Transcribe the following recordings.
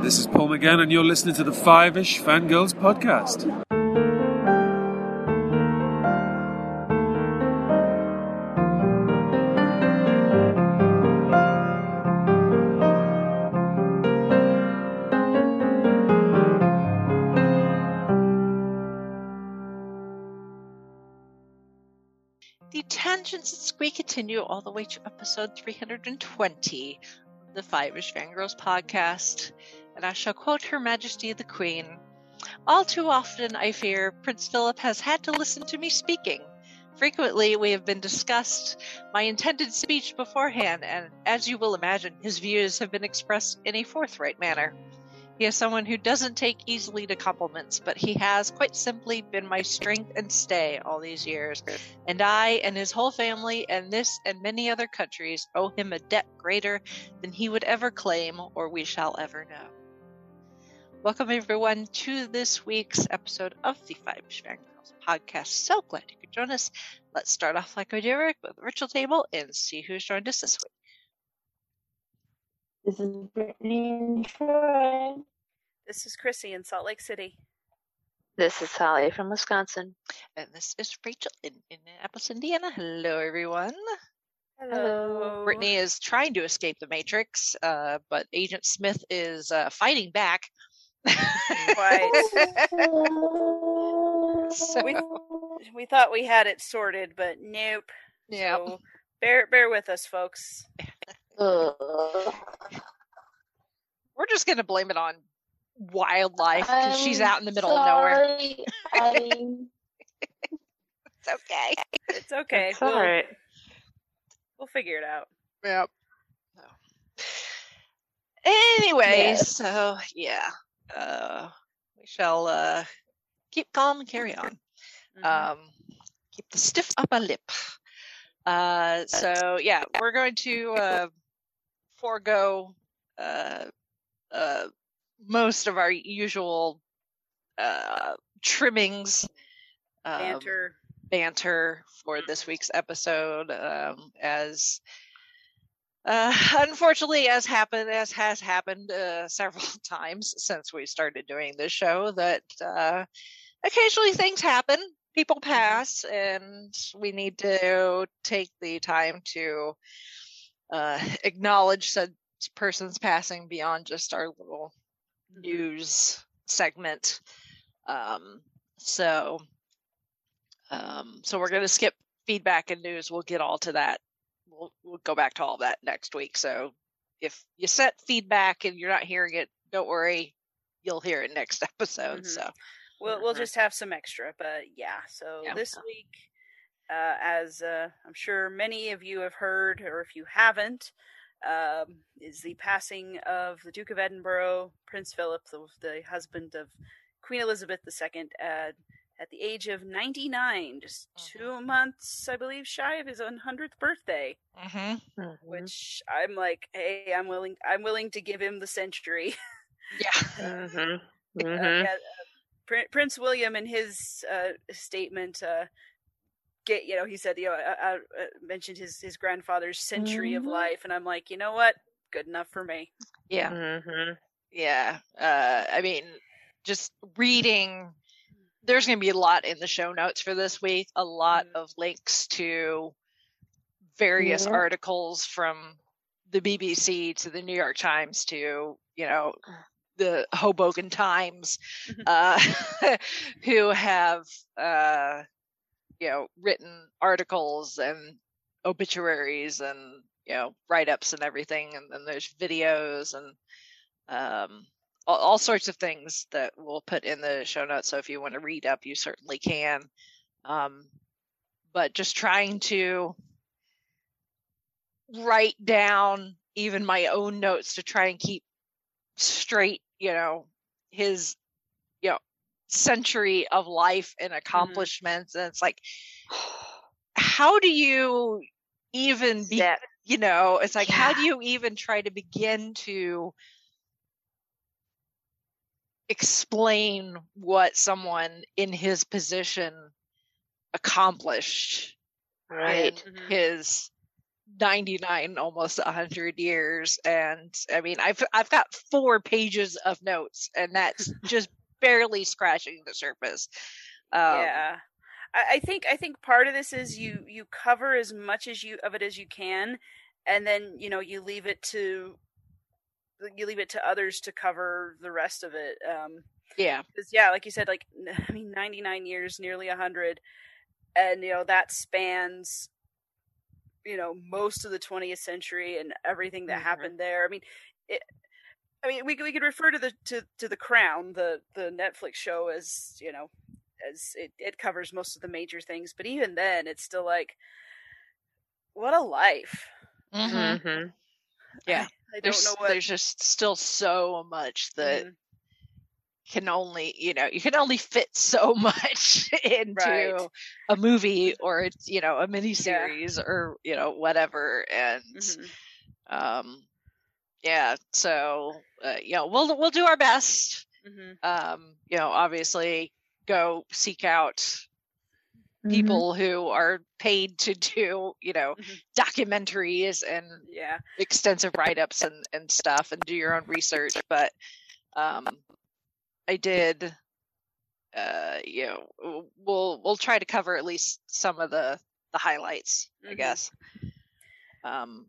This is Paul McGann, and you're listening to the Five Ish Fangirls podcast. The tangents at Squee continue all the way to episode 320 of the Five Ish Fangirls podcast, and I shall quote Her Majesty the Queen. All too often, I fear, Prince Philip has had to listen to me speaking. Frequently, we have been discussed my intended speech beforehand, and as you will imagine, his views have been expressed in a forthright manner. He is someone who doesn't take easily to compliments, but he has quite simply been my strength and stay all these years. And I and his whole family and this and many other countries owe him a debt greater than he would ever claim or we shall ever know. Welcome everyone to this week's episode of the Five Girls podcast. So glad you could join us. Let's start off like we do Eric with the virtual table and see who's joined us this week. This is Brittany and Troy. This is Chrissy in Salt Lake City. This is Holly from Wisconsin. And this is Rachel in Indianapolis, Indiana. Hello everyone. Hello. Brittany is trying to escape the Matrix, uh, but Agent Smith is uh, fighting back. so, We, we thought we had it sorted, but nope. yeah. So bear bear with us, folks. We're just gonna blame it on wildlife because she's out in the middle of nowhere. It's okay. It's okay. It's we'll, all right. we'll figure it out. Yep. Anyway, Yes. so yeah, uh, we shall uh, keep calm and carry on. Mhm. Um, keep the stiff upper lip. Uh, so yeah, we're going to uh, forego uh, uh, most of our usual uh, trimmings. um, Banter. banter for this week's episode um, as uh, unfortunately as happened as has happened uh, several times since we started doing this show that uh, occasionally things happen people pass and we need to take the time to uh, acknowledge said person's passing beyond just our little news segment um, so um, so we're going to skip feedback and news. We'll get all to that. We'll we'll go back to all that next week. So if you set feedback and you're not hearing it, don't worry. You'll hear it next episode. Mhm. So We'll we'll just have some extra, but yeah. So Yeah. this week, uh, as uh, I'm sure many of you have heard, or if you haven't, um, is the passing of the Duke of Edinburgh, Prince Philip, the, the husband of Queen Elizabeth II, uh, at the age of 99, just Mhm. two months, I believe, shy of his 100th birthday. mhm. Mhm. Which I'm like, hey, I'm willing, I'm willing to give him the century. yeah, Mhm. Uh, Mhm. yeah, uh, Prin- Prince William in his uh, statement, uh, get you know, he said, you know, I, I, uh, mentioned his his grandfather's century of life, and I'm like, you know what, good enough for me. yeah, Mhm. yeah. Uh, I mean, just reading. There's going to be a lot in the show notes for this week. A lot Mhm. of links to various Yeah. articles from the BBC to the New York Times to you know the Hoboken Times, Mhm. uh, who have uh, you know written articles and obituaries and you know write ups and everything, and then there's videos and um, all, all sorts of things that we'll put in the show notes. So if you want to read up, you certainly can. Um, but just trying to write down even my own notes to try and keep straight, you know, his, you know, century of life and accomplishments. And it's like, how do you even be, you know, it's like, how do you even try to begin to explain what someone in his position accomplished right. Mhm. his 99 almost 100 years and i mean i've i've got four pages of notes and that's just barely scratching the surface um, yeah. I, I think I think part of this is you you cover as much as you of it as you can, and then you know you leave it to you leave it to others to cover the rest of it. Um, yeah because yeah, like you said, like I mean, ninety nine years, nearly a hundred, and you know that spans you know most of the 20th century and everything that Mhm. happened there. I mean, it, I mean, we could- we could refer to the to to the Crown, the the Netflix show, as you know, as it it covers most of the major things. But even then, it's still like, what a life. Mhm. Yeah. I, I don't there's know what. there's just still so much that Mhm. can only you know you can only fit so much into Right. a movie or it's you know a miniseries or you know whatever and Mhm. um yeah so uh, you know we'll we'll do our best Mhm. um you know obviously go seek out Mhm. people who are paid to do you know Mhm. documentaries and Yeah. extensive write-ups and, and stuff and do your own research but um i did uh you know we'll we'll try to cover at least some of the the highlights i Mhm. guess um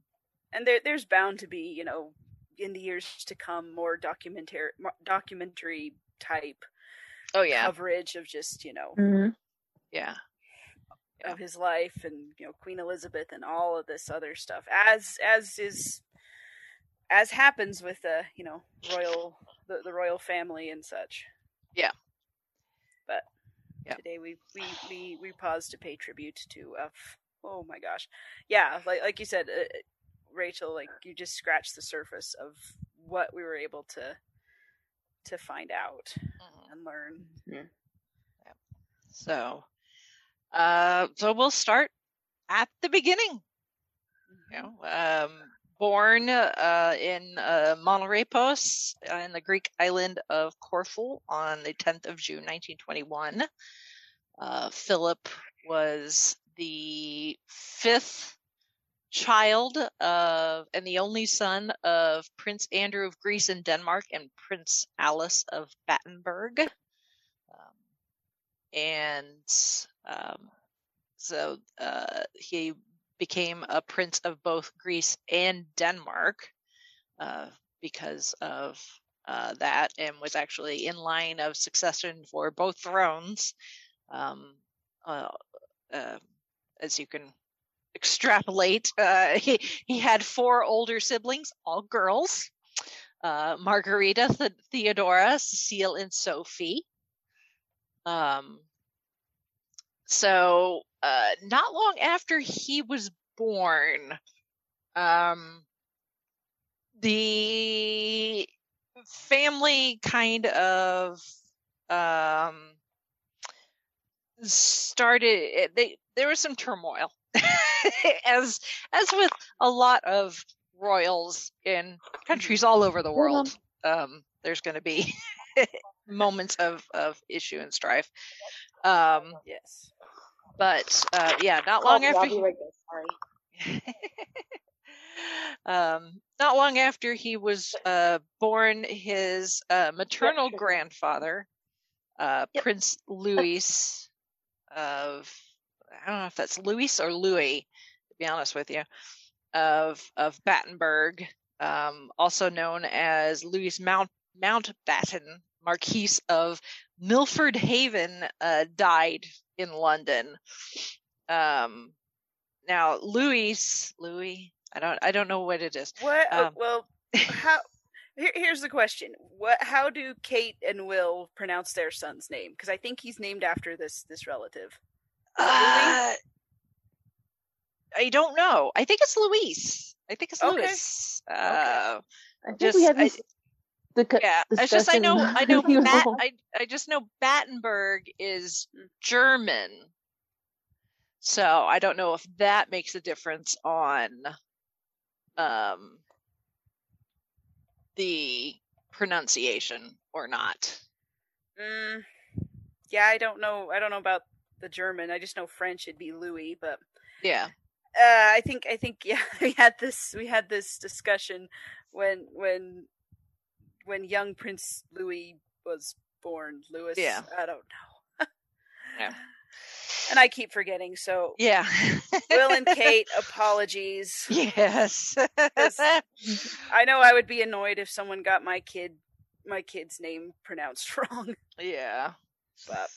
and there there's bound to be you know in the years to come more documentary documentary type oh yeah coverage of just you know Mhm. yeah Yeah. Of his life and you know Queen Elizabeth and all of this other stuff as as is as happens with the you know royal the, the royal family and such Yeah. but Yeah. today we we we we pause to pay tribute to uh f- oh my gosh yeah like like you said uh, Rachel like you just scratched the surface of what we were able to to find out Mhm. and learn so uh so we'll start at the beginning you know, um, born uh, in uh, Mon Repos uh, in the Greek island of Corfu on the 10th of June, 1921. Uh, Philip was the fifth child of and the only son of Prince Andrew of Greece and Denmark and Prince Alice of Battenberg. Um, and um, so uh, he became a prince of both Greece and Denmark uh, because of uh, that, and was actually in line of succession for both thrones. Um, uh, uh, as you can extrapolate, uh, he he had four older siblings, all girls: Margarita, Th- Theodora, Cecile, and Sophie. Um, so uh, not long after he was born, um, the family kind of um, started. eh, They there was some turmoil, as as with a lot of royals in countries all over the world. Um, there's going to be moments of of issue and strife. Um, yes but uh, yeah, not long after. He- be right there. Sorry. um, not long after he was uh, born, his uh, maternal grandfather, uh, Yep. Prince Louis of I don't know if that's Louis or Louis, to be honest with you, of of Battenberg, um, also known as Louis Mount Mountbatten, Marquis of Milford Haven, uh, died in London. Um, now Louis, Louis, I don't, I don't know what it is. What? oh, Um, well, how? Here, here's the question: What? How do Kate and Will pronounce their son's name? Because I think he's named after this this relative. Uh, I don't know. I think it's Luis. I think it's Okay. Louis. Uh, I think just we had I- this. The co- yeah, it's just I know I know Bat. I I just know Battenberg is Mm. German, so I don't know if that makes a difference on um the pronunciation or not. Mm, yeah, I don't know. I don't know about the German. I just know French. It'd be Louis, but Yeah, uh, I think I think yeah, we had this we had this discussion when when when young Prince Louis was born. Louis, Yeah. I don't know. Yeah. And I keep forgetting. So Yeah. Will and Kate, apologies. Yes. I know I would be annoyed if someone got my kid my kid's name pronounced wrong, yeah. but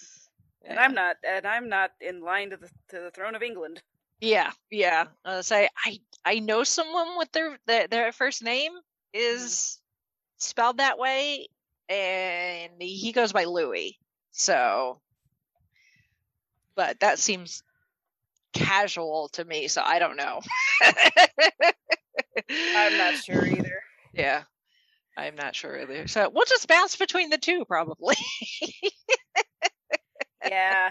and Yeah. I'm not and I'm not in line to the to the throne of England. Yeah, yeah. I say I I know someone with their their, their first name Mm-hmm. is spelled that way, and he goes by Louis. So, but that seems casual to me. So I don't know. I'm not sure either. Yeah, I'm not sure either. So we'll just bounce between the two, probably. Yeah.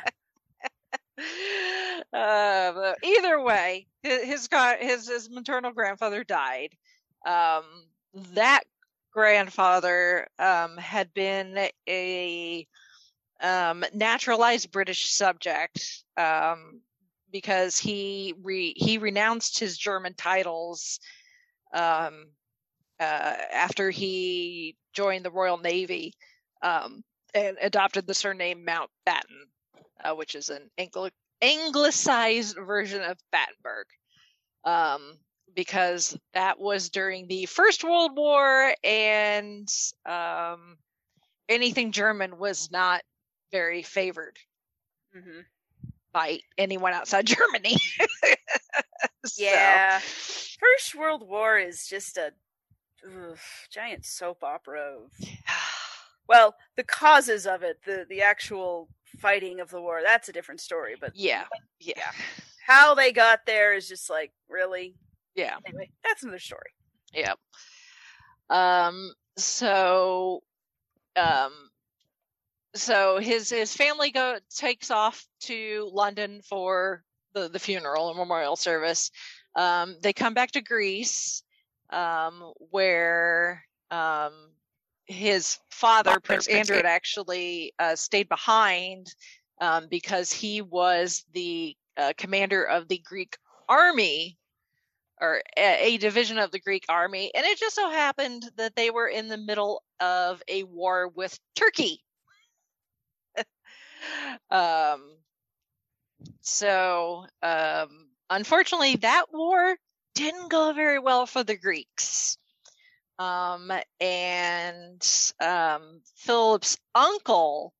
uh, but either way, his his his maternal grandfather died. Um, that grandfather um, had been a um, naturalized British subject um, because he re- he renounced his German titles um, uh, after he joined the Royal Navy um, and adopted the surname Mountbatten, uh, which is an Angli- anglicized version of Battenberg. Because that was during the First World War, and um, anything German was not very favored hmm by anyone outside Germany. So, Yeah. First World War is just a ugh, giant soap opera of well, the causes of it, the the actual fighting of the war, that's a different story, but yeah, yeah, how they got there is just like really yeah. anyway, that's another story. Yeah. Um. So, um. So his his family go takes off to London for the the funeral and memorial service. Um. They come back to Greece, um, where um his father Prince Andrew had actually uh, stayed behind um, because he was the uh, commander of the Greek army or a, a division of the Greek army, and it just so happened that they were in the middle of a war with Turkey. um, so, um, unfortunately, that war didn't go very well for the Greeks. Um, and um, Philip's uncle,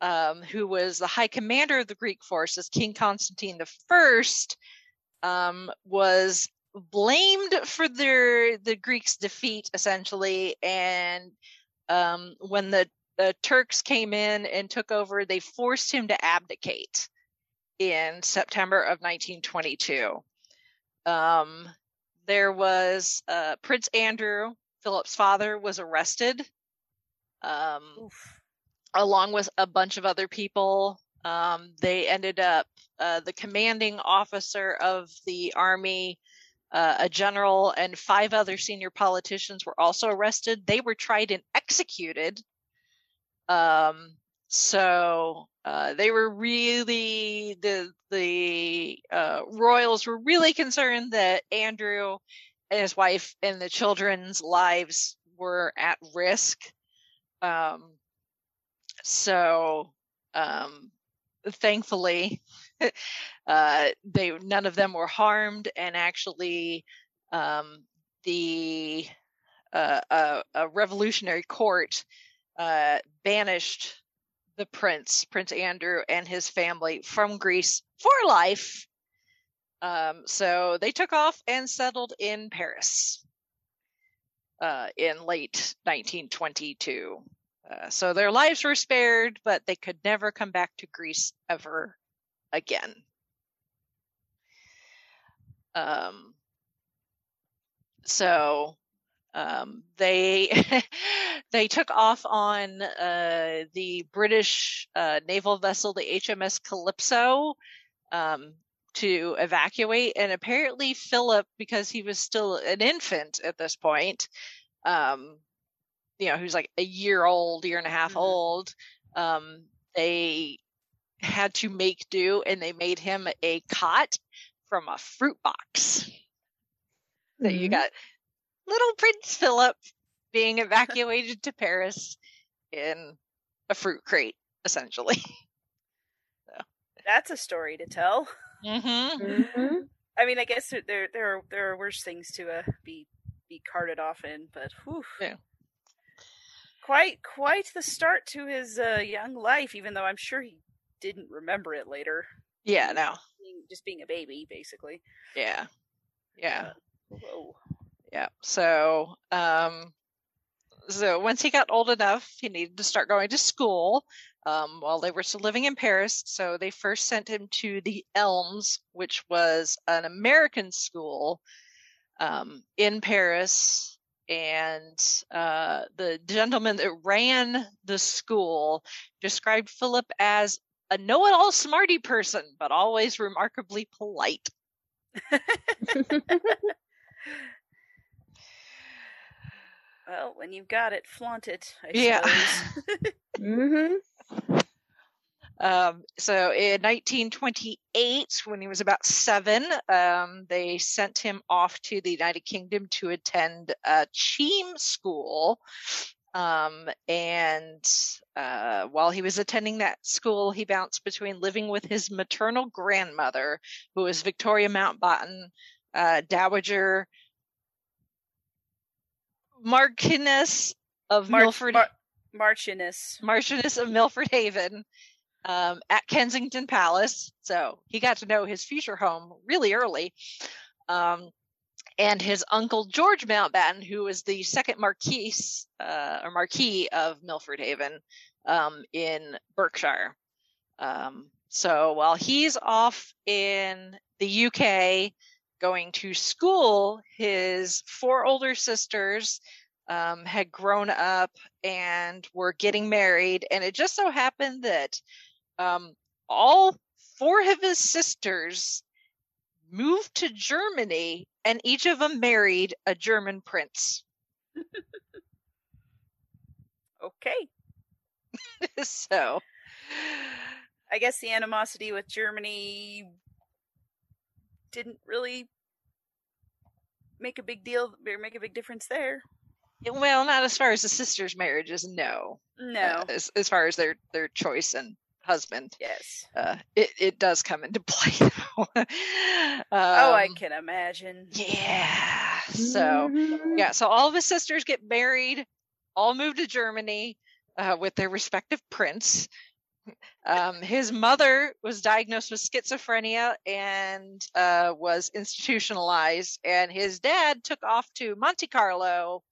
um, who was the high commander of the Greek forces, King Constantine First, um, was blamed for their the Greeks' defeat essentially. And um, when the the Turks came in and took over, they forced him to abdicate in September of 1922. Um, there was uh, Prince Andrew, Philip's father, was arrested, um, along with a bunch of other people. Um, they ended up uh, the commanding officer of the army, uh, a general, and five other senior politicians were also arrested. They were tried and executed. Um, so uh, they were really the the uh, royals were really concerned that Andrew and his wife and the children's lives were at risk. Um, so um, thankfully, uh, they none of them were harmed, and actually, um, the uh, a, a revolutionary court uh, banished the prince, Prince Andrew, and his family from Greece for life. Um, so they took off and settled in Paris uh, in late 1922. Uh, so their lives were spared, but they could never come back to Greece ever again. Um, so um, they they took off on uh, the British uh, naval vessel, the HMS Calypso, um, to evacuate. And apparently, Philip, because he was still an infant at this point, um, you know, who's like a year old, year and a half Mhm. old. Um, they had to make do, and they made him a cot from a fruit box. That you Mhm. got little Prince Philip being evacuated to Paris in a fruit crate, essentially. so. That's a story to tell. Mm-hmm. Mhm. I mean, I guess there there there are, there are worse things to uh, be be carted off in, but whew. Yeah. quite quite the start to his uh, young life. Even though I'm sure he didn't remember it later, Yeah, no. just being a baby, basically. Yeah. Yeah. Whoa. Yeah. So, um, so once he got old enough, he needed to start going to school. Um, while they were still living in Paris, so they first sent him to the Elms, which was an American school um, in Paris. And uh, the gentleman that ran the school described Philip as a know-it-all smarty person, but always remarkably polite. Well, when you've got it, flaunt it. I Yeah. suppose. Mhm. Um, so in 1928, when he was about seven, um, they sent him off to the United Kingdom to attend a Cheam school. Um, and uh, while he was attending that school, he bounced between living with his maternal grandmother, who was Victoria Mountbatten, uh, Dowager Marchioness of Mar- Milford. Mar- Marchioness. Marchioness of Milford Haven um, at Kensington Palace. So he got to know his future home really early. Um, and his uncle George Mountbatten, who was the second Marquis uh, or Marquis of Milford Haven um, in Berkshire. Um, so while he's off in the UK going to school, his four older sisters um, had grown up and were getting married. And it just so happened that um, all four of his sisters moved to Germany and each of them married a German prince. Okay. so, I guess the animosity with Germany didn't really make a big deal or make a big difference there. well, not as far as the sisters' marriages, no. No. Uh, as, as far as their, their choice and husband, yes. uh, it, it does come into play. though. oh, I Um, can imagine. Yeah. So, Mhm. yeah, so all of his sisters get married, all move to Germany uh, with their respective prince. Um, his mother was diagnosed with schizophrenia and uh, was institutionalized, and his dad took off to Monte Carlo,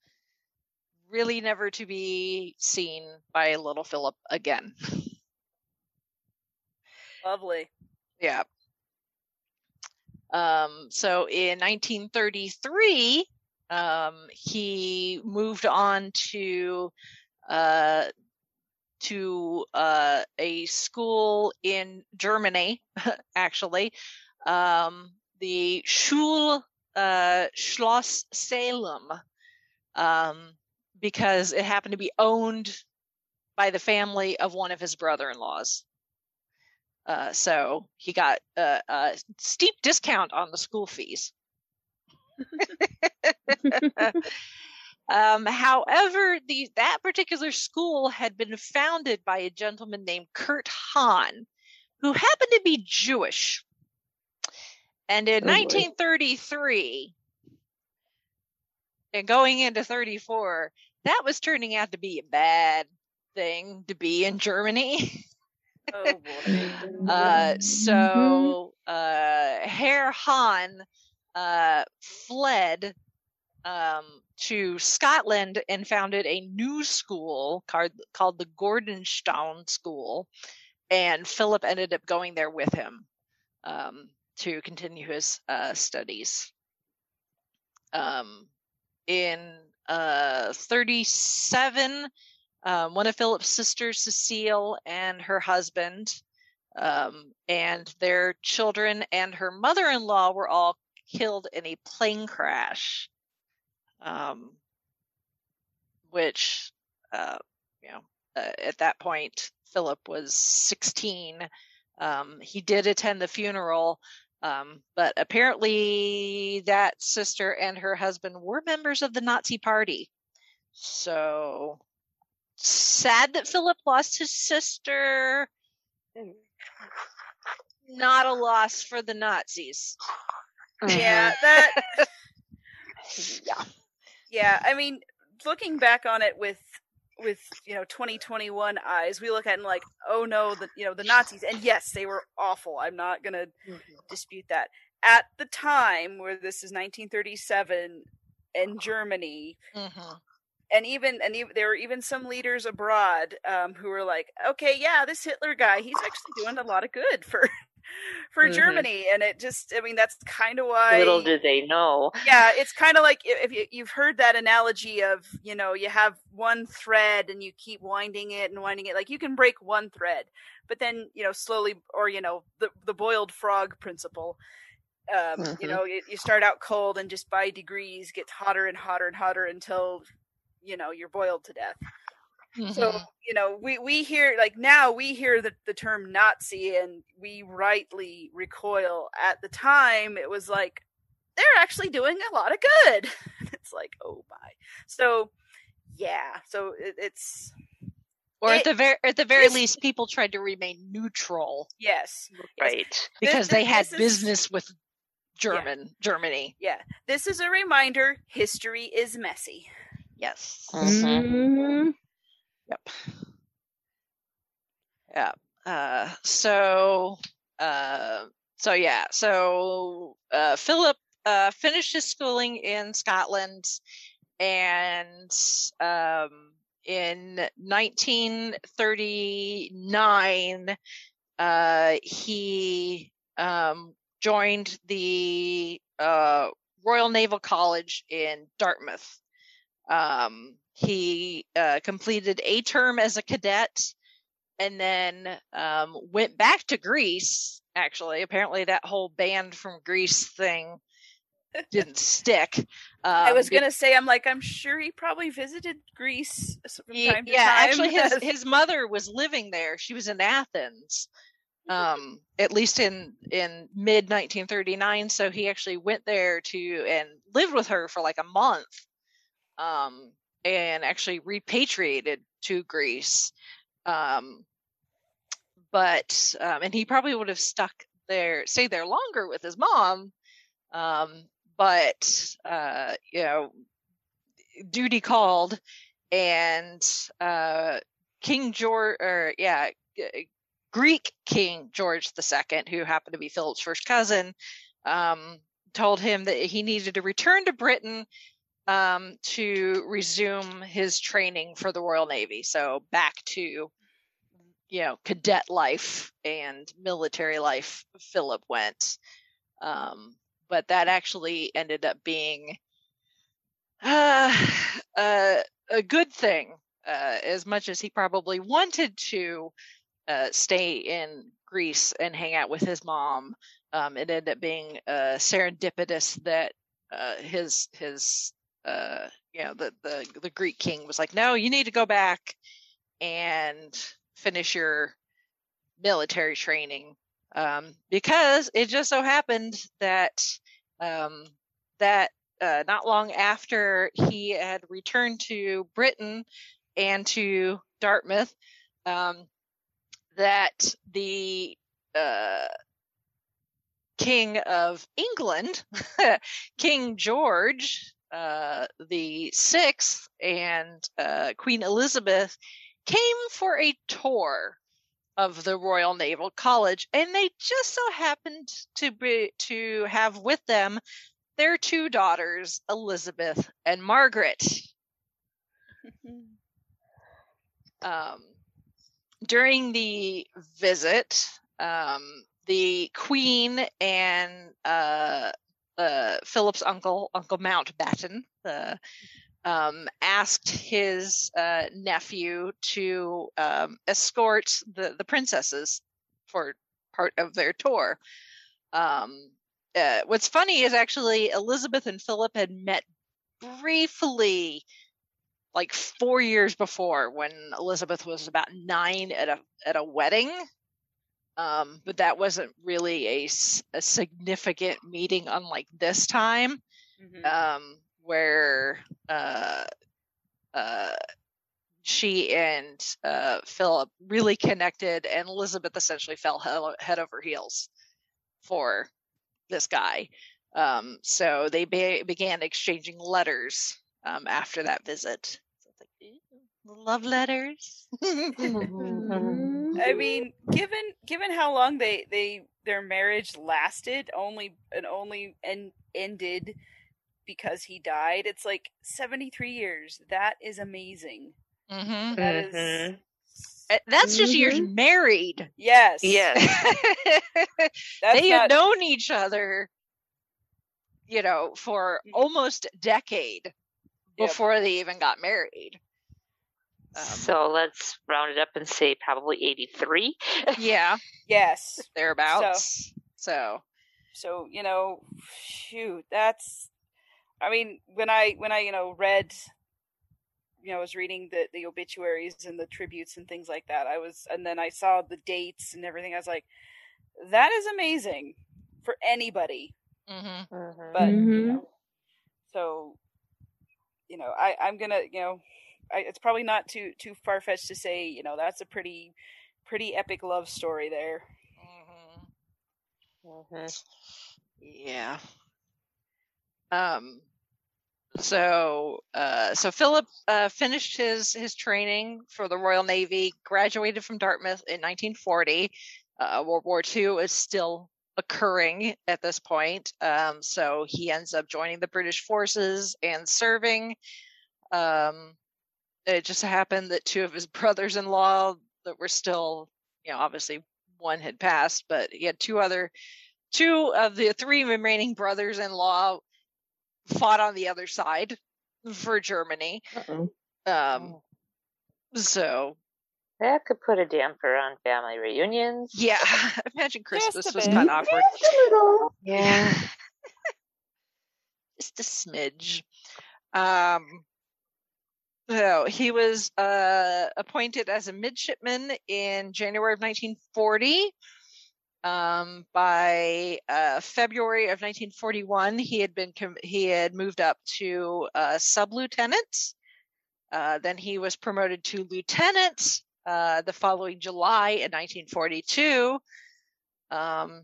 really never to be seen by little Philip again. Lovely. Yeah. Um, so in 1933, um, he moved on to uh, to uh, a school in Germany, actually, um, the Schul uh, Schloss Salem, um, because it happened to be owned by the family of one of his brother-in-laws. Uh, so he got a, a steep discount on the school fees. um, however, the that particular school had been founded by a gentleman named Kurt Hahn, who happened to be Jewish. And in Oh, 1933, and going into 34, that was turning out to be a bad thing to be in Germany. Oh boy. Uh, Mhm. so uh, Herr Hahn uh, fled um, to Scotland and founded a new school called, called the Gordonstoun School, and Philip ended up going there with him um, to continue his uh, studies. Um, in uh, 37, um, one of Philip's sisters, Cecile, and her husband, um, and their children and her mother-in-law were all killed in a plane crash. Um, which, uh, you know, uh, at that point, Philip was 16. Um, he did attend the funeral, Um, but apparently, that sister and her husband were members of the Nazi Party. So sad that Philip lost his sister. Not a loss for the Nazis. Yeah, that Yeah. yeah, I mean, looking back on it with with you know 2021 eyes, we look at it and like, oh no, the you know the Nazis, and yes, they were awful. I'm not gonna dispute that. At the time where this is 1937 in Germany, hmm and even and even, there were even some leaders abroad um, who were like, okay, yeah, this Hitler guy, he's actually doing a lot of good for for Mhm. Germany, and it just, I mean, that's kind of why. Little do they know. yeah, it's kind of like if you, you've heard that analogy of you know you have one thread and you keep winding it and winding it, like you can break one thread, but then you know slowly, or you know the the boiled frog principle. Um, You Mhm. know, you, you start out cold and just by degrees gets hotter and hotter and hotter until you know you're boiled to death. So Mhm. you know, we we hear like now we hear the the term Nazi and we rightly recoil. At the time, it was like they're actually doing a lot of good. it's like oh my. So yeah, so it, it's or at the very at the very this- least, people tried to remain neutral yes, yes. Right. because This- they had this is- business with German Germany. Yeah, this is a reminder: history is messy. Yes. Mhm. Mhm. Yep. Yeah. Uh, so, uh, so yeah. So uh, Philip uh, finished his schooling in Scotland, and um, in 1939, uh, he um, joined the uh, Royal Naval College in Dartmouth. Um, he uh, completed a term as a cadet and then um, went back to Greece. Actually, apparently that whole banned from Greece thing didn't stick. I Um, was gonna say, I'm like, I'm sure he probably visited Greece from time to yeah, time. actually, his his mother was living there. She was in Athens, um, at least in in mid 1939. So he actually went there to and lived with her for like a month, um, and actually repatriated to Greece. Um, but um, and he probably would have stuck there, stayed there longer with his mom. Um, but uh, you know, duty called, and uh, King George, or yeah, Greek King George II, who happened to be Philip's first cousin, um, told him that he needed to return to Britain um, to resume his training for the Royal Navy. So back to you know cadet life and military life. Philip went, um, but that actually ended up being uh, a good thing. Uh, as much as he probably wanted to uh, stay in Greece and hang out with his mom, um, it ended up being uh, serendipitous that uh, his his uh, you know the, the the Greek king was like, no, you need to go back and finish your military training um, because it just so happened that um, that uh, not long after he had returned to Britain and to Dartmouth, um, that the uh, King of England, King George uh, the Sixth, and uh, Queen Elizabeth came for a tour of the Royal Naval College, and they just so happened to be to have with them their two daughters, Elizabeth and Margaret. Um, during the visit, um, the Queen and uh, uh, Philip's uncle, Uncle Mountbatten, um, asked his uh, nephew to um, escort the, the princesses for part of their tour. Um, uh, what's funny is actually Elizabeth and Philip had met briefly like four years before when Elizabeth was about nine at a at a wedding. Um, but that wasn't really a, a significant meeting, unlike this time, Mhm. um, where uh, uh, she and uh, Philip really connected, and Elizabeth essentially fell he- head over heels for this guy. Um, so they be- began exchanging letters um, after that visit. So it's like, love letters. I mean, given given how long they they their marriage lasted, only and only and ended because he died. It's like seventy three years. That is amazing. hmm That is Mhm. That's just years married. yes, Yes. That's they not, had known each other, you know, for Mhm. almost a decade Yep. before they even got married. Um, so let's round it up and say probably 83. yeah, yes. thereabouts. So, So you know, shoot, that's. I mean, when I when I you know read, you know, I was reading the the obituaries and the tributes and things like that. I was, and then I saw the dates and everything. I was like, that is amazing for anybody. mhm. Mhm. But you Mhm. know, so you know, I I'm gonna you know, I, it's probably not too too far fetched to say you know that's a pretty pretty epic love story there. Mhm. Mhm. Yeah. Um. So, uh, so Philip uh, finished his his training for the Royal Navy, graduated from Dartmouth in 1940. Uh, World War II is still occurring at this point, um, so he ends up joining the British forces and serving. Um, it just happened that two of his brothers-in-law that were still, you know, obviously one had passed, but he had two other two of the three remaining brothers-in-law fought on the other side for Germany. Uh-oh. Um, so That could put a damper on family reunions. yeah, imagine Christmas was bit. kind of awkward, Just a little. Yeah. just a smidge. Um, so he was uh, appointed as a midshipman in January of 1940. Um, by uh, February of 1941, he had been com- he had moved up to uh, sub lieutenant. Uh, then he was promoted to lieutenant uh, the following July in 1942. Um,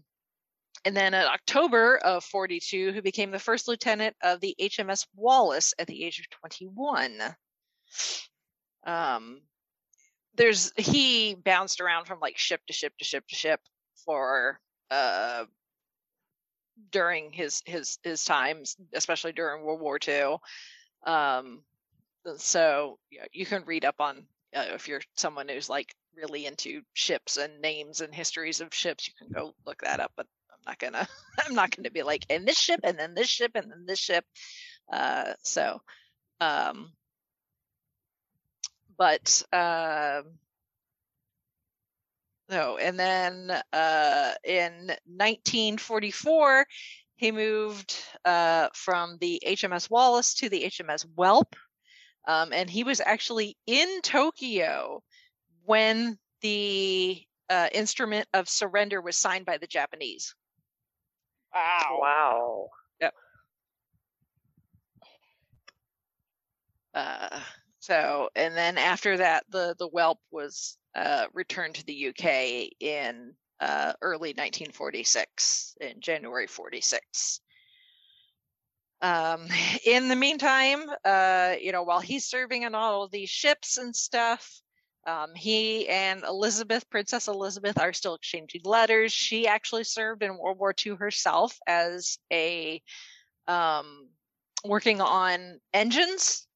and then in October of 42, he became the first lieutenant of the HMS Wallace at the age of 21. Um, there's he bounced around from like ship to ship to ship to ship for uh during his his his times, especially during World War II. Um, so yeah, you can read up on uh, if you're someone who's like really into ships and names and histories of ships, you can go look that up. But I'm not gonna I'm not gonna be like and this ship and then this ship and then this ship. Uh, so, um, but um. No, and then uh, in 1944, he moved uh, from the HMS Wallace to the HMS whelp um, and he was actually in Tokyo when the uh, instrument of surrender was signed by the Japanese. Wow. Wow. Uh, so, and then after that, the the whelp was uh, returned to the UK in uh, early 1946, in January 46. Um, in the meantime, uh, you know, while he's serving on all of these ships and stuff, um, he and Elizabeth, Princess Elizabeth, are still exchanging letters. She actually served in World War II herself as a um, working on engines,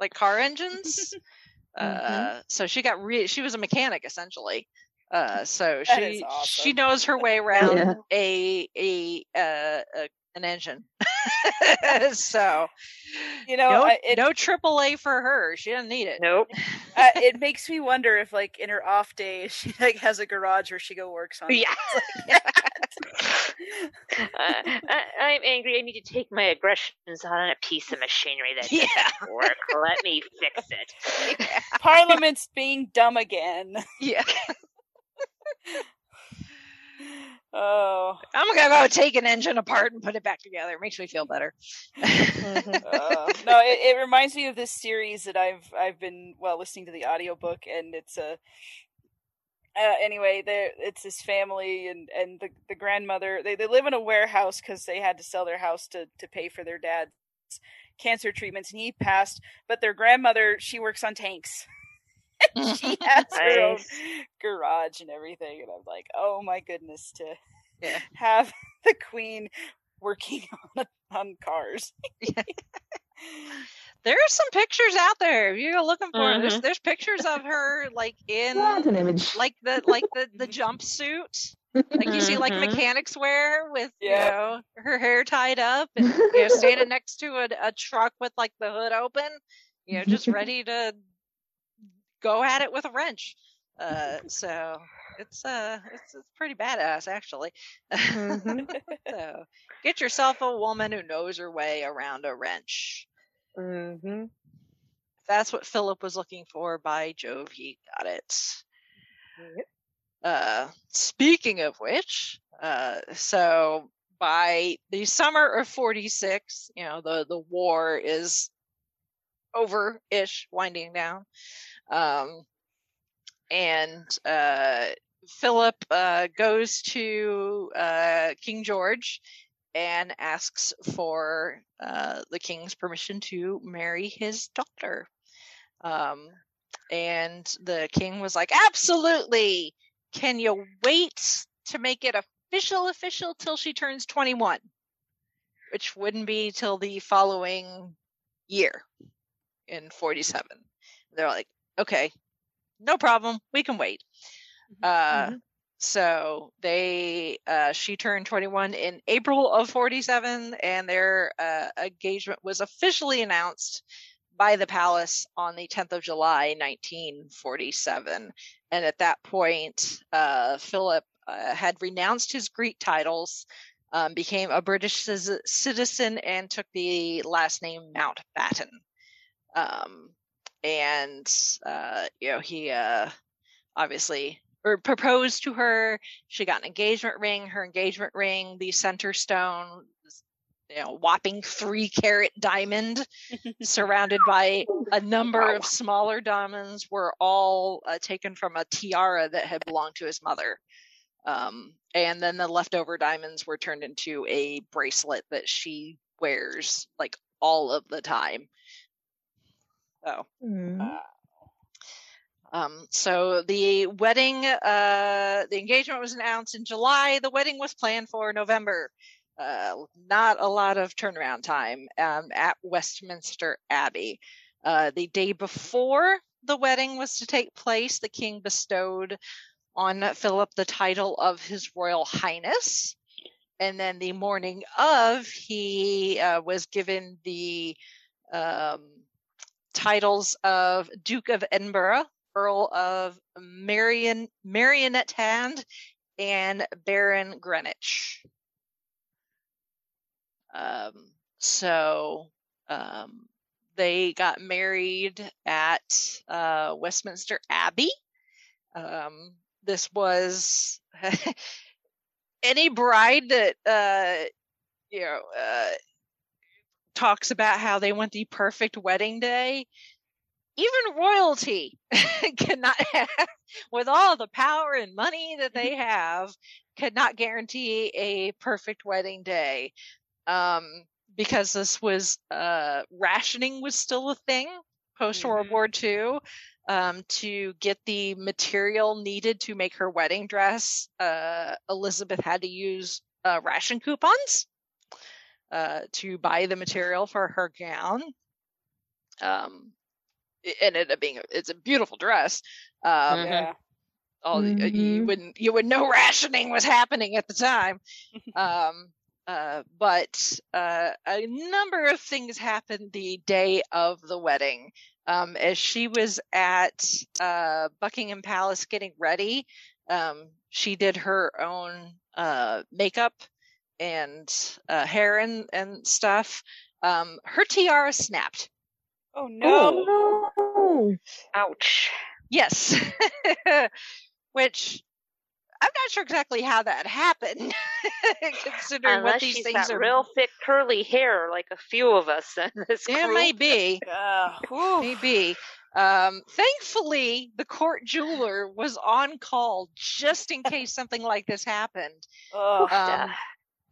like car engines. uh, so she got re- she was a mechanic essentially. Uh, so That she awesome. she knows her way around Yeah. a a uh, a an engine. so You know, no, I- it, no AAA for her. She doesn't need it. Nope. uh, it makes me wonder if, like, in her off days, she like has a garage where she go works on. Yeah. Yeah. Uh, I, I'm angry. I need to take my aggressions on a piece of machinery that Yeah. doesn't work. Let me fix it. Parliament's being dumb again. Yeah. Oh, I'm gonna go take an engine apart and put it back together. It makes me feel better. Mhm. uh, no, it, it reminds me of this series that I've I've been well listening to the audiobook and it's a uh, anyway, it's this family and and the the grandmother they, they live in a warehouse because they had to sell their house to to pay for their dad's cancer treatments and he passed. But their grandmother she works on tanks. she has her own garage and everything, and I'm like, oh my goodness, to Yeah. have the queen working on on cars. There are some pictures out there. If you're looking for 'em, there's there's pictures of her like in That's an image. like the like the the jumpsuit like you see like Mhm. mechanics wear with Yeah. you know her hair tied up and you know standing next to a, a truck with like the hood open you know just ready to go at it with a wrench uh so it's uh it's, it's pretty badass actually. Mhm. so get yourself a woman who knows her way around a wrench. Hmm if that's what philip was looking for by jove he got it. Uh, speaking of which, uh, so by the summer of 46, you know, the, the war is over ish, winding down. Um, and, uh, Philip, uh, goes to, uh, King George and asks for, uh, the king's permission to marry his daughter. Um, and the king was like, absolutely! Can you wait to make it official official till she turns 21 which wouldn't be till the following year in 47 they're like okay no problem. We can wait uh so they uh she turned 21 in april of 47 and their uh, engagement was officially announced by the palace on the 10th of july 1947 and at that point, uh, Philip uh, had renounced his Greek titles, um, became a British ci- citizen, and took the last name Mountbatten. Um, and uh, you know, he uh, obviously or proposed to her. She got an engagement ring. Her engagement ring, the center stone, you know, whopping three carat diamond surrounded by a number of smaller diamonds were all uh, taken from a tiara that had belonged to his mother. Um, and then the leftover diamonds were turned into a bracelet that she wears like all of the time. So, Mhm. Um, so the wedding, uh, the engagement was announced in July. The wedding was planned for November. Uh, not a lot of turnaround time um, at Westminster Abbey. Uh, the day before the wedding was to take place, the king bestowed on Philip the title of His Royal Highness. And then the morning of, he uh, was given the um, titles of Duke of Edinburgh, Earl of Marion, Marionette Hand, and Baron Greenwich. Um, so um, they got married at uh, Westminster Abbey. Um, this was any bride that uh, you know uh, talks about how they want the perfect wedding day. Even royalty cannot have, with all the power and money that they have, could not guarantee a perfect wedding day. Um, because this was uh, rationing was still a thing post World Mhm. War II. Um, to get the material needed to make her wedding dress, uh, Elizabeth had to use uh, ration coupons uh, to buy the material for her gown. Um, it ended up being a, it's a beautiful dress. Um. Yeah. all the- uh, you Mhm. wouldn't you would know rationing was happening at the time um uh but uh a number of things happened the day of the wedding um as she was at uh buckingham palace getting ready um she did her own uh makeup and uh hair and and stuff um her tiara snapped Oh no. Oh, Ouch. Yes. Which I'm not sure exactly how that happened, considering Unless what these she's things got are. real thick curly hair, like a few of us in this it group. may be, Uh, maybe. Um, thankfully, the court jeweler was on call just in case something like this happened. Ugh. Um,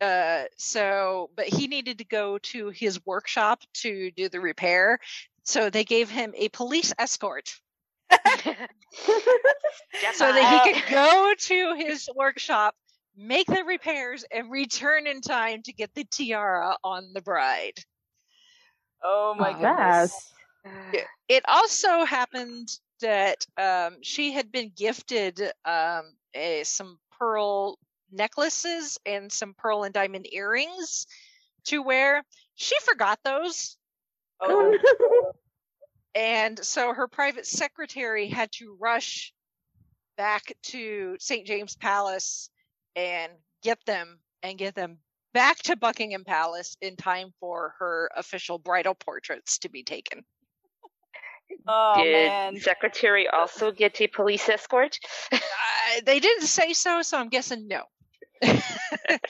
uh, so, but he needed to go to his workshop to do the repair. So they gave him a police escort so that he could go to his workshop, make the repairs, and return in time to get the tiara on the bride. oh my Oh, that's- goodness. It also happened that um, she had been gifted um, a, some pearl necklaces and some pearl and diamond earrings to wear. She forgot those. Oh, And so her private secretary had to rush back to St. James Palace and get them and get them back to Buckingham Palace in time for her official bridal portraits to be taken. oh Did man. secretary also get a police escort? Uh, they didn't say so, so I'm guessing no.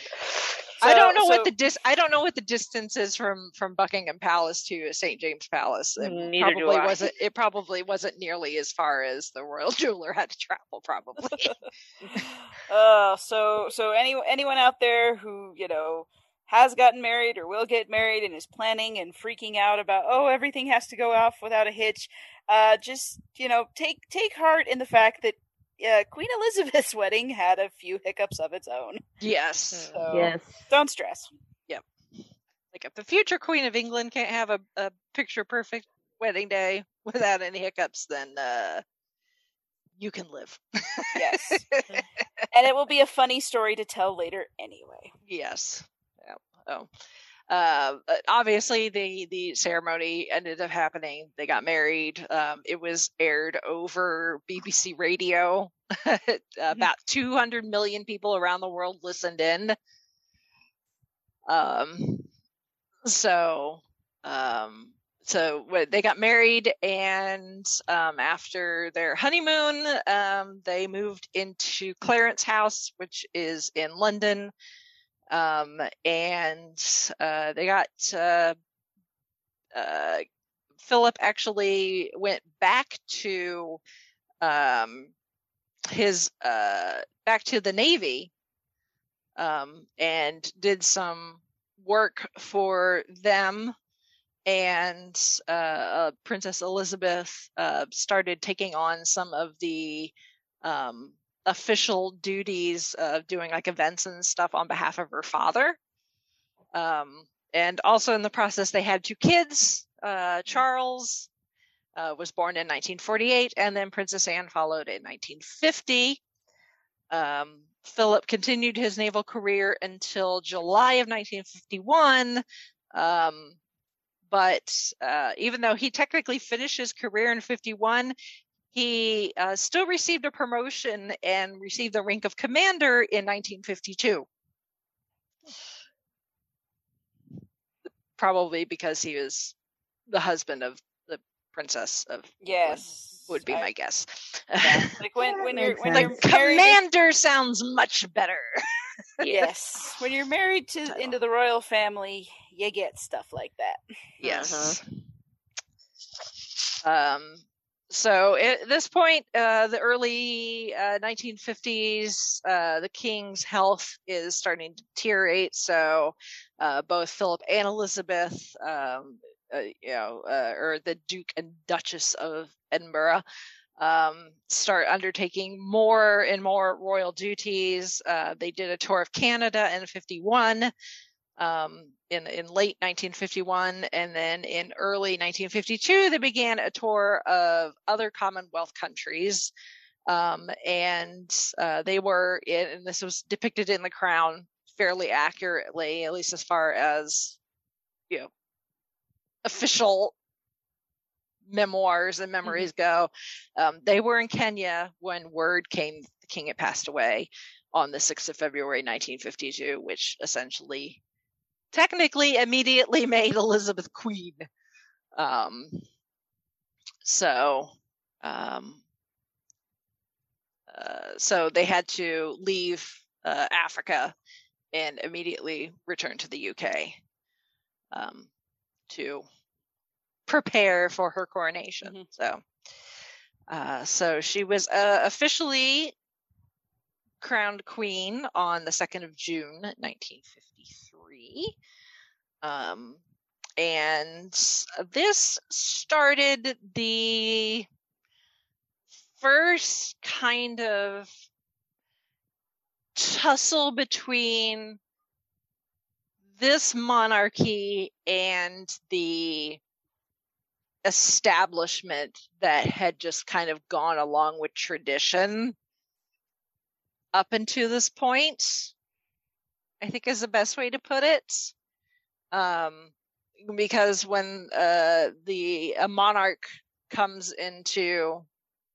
I don't know what the dis I don't know what the distance is from from Buckingham Palace to St James Palace. It Neither do probably I. wasn't it probably wasn't nearly as far as the royal jeweler had to travel probably. Uh, so so any anyone out there who you know has gotten married or will get married and is planning and freaking out about oh everything has to go off without a hitch, uh, just you know take take heart in the fact that uh, Queen Elizabeth's wedding had a few hiccups of its own. yes. So yes. don't stress. Yep. Like if the future Queen of England can't have a, a picture perfect wedding day without any hiccups, then uh you can live. Yes, and it will be a funny story to tell later anyway. Yes. Yep. Oh. Uh, obviously, the the ceremony ended up happening. They got married. Um, it was aired over BBC Radio. About 200 million people around the world listened in. Um, so, um, so they got married, and um, after their honeymoon, um, they moved into Clarence House, which is in London um, and uh, they got uh, uh, Philip actually went back to um, his uh, back to the Navy um, and did some work for them. And uh, uh, Princess Elizabeth started taking on some of the um, official duties of doing like events and stuff on behalf of her father. Um, and also in the process, they had two kids. Uh, Charles uh, was born in 1948, and then Princess Anne followed in 1950. Um, Philip continued his naval career until July of 1951. Um, but uh, even though he technically finished his career in 51, he uh, still received a promotion and received the rank of commander in 1952. Probably because he was the husband of the princess of Yes, would be I- my guess. yeah. like when when you're Makes when sense. you're married. Commander sounds much better. yes, when you're married to Title. into the royal family, you get stuff like that. Yes. Um, so at this point, uh, the early uh, 1950s, uh, the king's health is starting to deteriorate. So uh, both Philip and Elizabeth, um, uh, you know, uh, or the Duke and Duchess of Edinburgh, um, start undertaking more and more royal duties. They did a tour of Canada in 51 um, in in late 1951, and then in early 1952, they began a tour of other Commonwealth countries, um, and uh, they were in, and this was depicted in the Crown fairly accurately, at least as far as you know official memoirs and memories go. Um, they were in Kenya when word came the king had passed away on the 6th of February 1952, which essentially technically immediately made Elizabeth queen. Um, so, um, uh, so they had to leave uh, Africa and immediately return to the UK um, to prepare for her coronation. Mhm. So, uh, so she was uh, officially crowned queen on the second of June, 1953. Um, and this started the first kind of tussle between this monarchy and the establishment that had just kind of gone along with tradition up until this point i think is the best way to put it. Um because when uh the a monarch comes into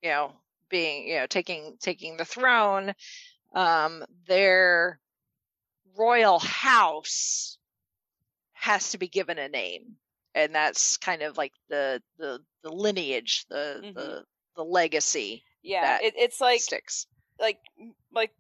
you know being you know taking taking the throne um their royal house has to be given a name. And that's kind of like the the the lineage the Mhm. the the legacy Yeah, it, it's like sticks. like like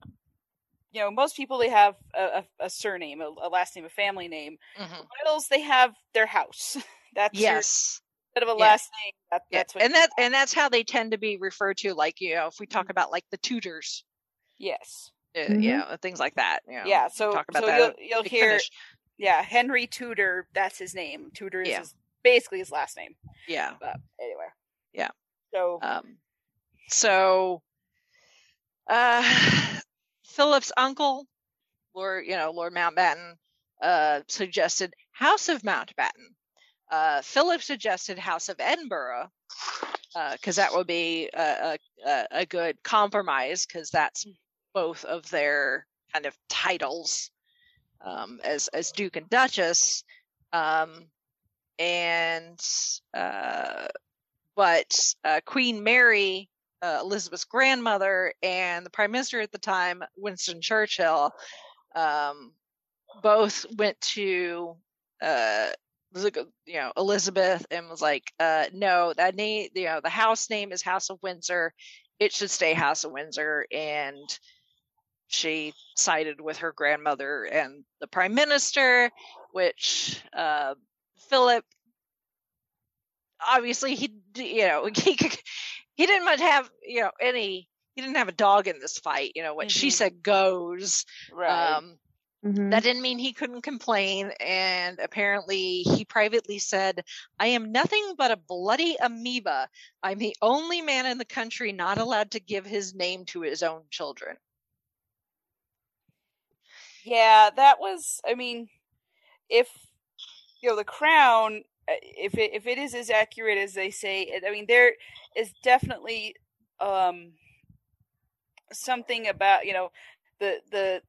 you know most people they have a, a, a surname, a, a last name, a family name. Mhm. Royals they have their house. That's your- yes instead of a Yeah. last name. That, yeah. that's what. and that and that's how they tend to be referred to like you know if we talk Mhm. about like the Tudors, yes, uh, Mhm. you know things like that you know, yeah. So talk about so that you'll you'll hear Finish. yeah Henry Tudor. That's his name. Tudor is Yeah. his, basically his last name. yeah But anyway. Yeah. So Um, so, uh, Philip's uncle, Lord, you know, Lord Mountbatten, uh, suggested House of Mountbatten. Uh, Philip suggested House of Edinburgh, because that would be a, a, a- a good compromise, because that's both of their kind of titles um, as as Duke and Duchess. Um, and uh, but uh, Queen Mary, uh, Elizabeth's grandmother, and the Prime Minister at the time, Winston Churchill, um, both went to uh, you know Elizabeth and was like, uh, "No, that name, you know, the house name is House of Windsor. It should stay House of Windsor." And she sided with her grandmother and the Prime Minister, which uh, Philip obviously he you know he he didn't much have you know any he didn't have a dog in this fight you know what she Mhm. said goes right. um Mhm. that didn't mean he couldn't complain and apparently he privately said i am nothing but a bloody amoeba i'm the only man in the country not allowed to give his name to his own children Yeah, that was. I mean, if you know the crown, if it if it is as accurate as they say, I mean, there is definitely um something about you know the the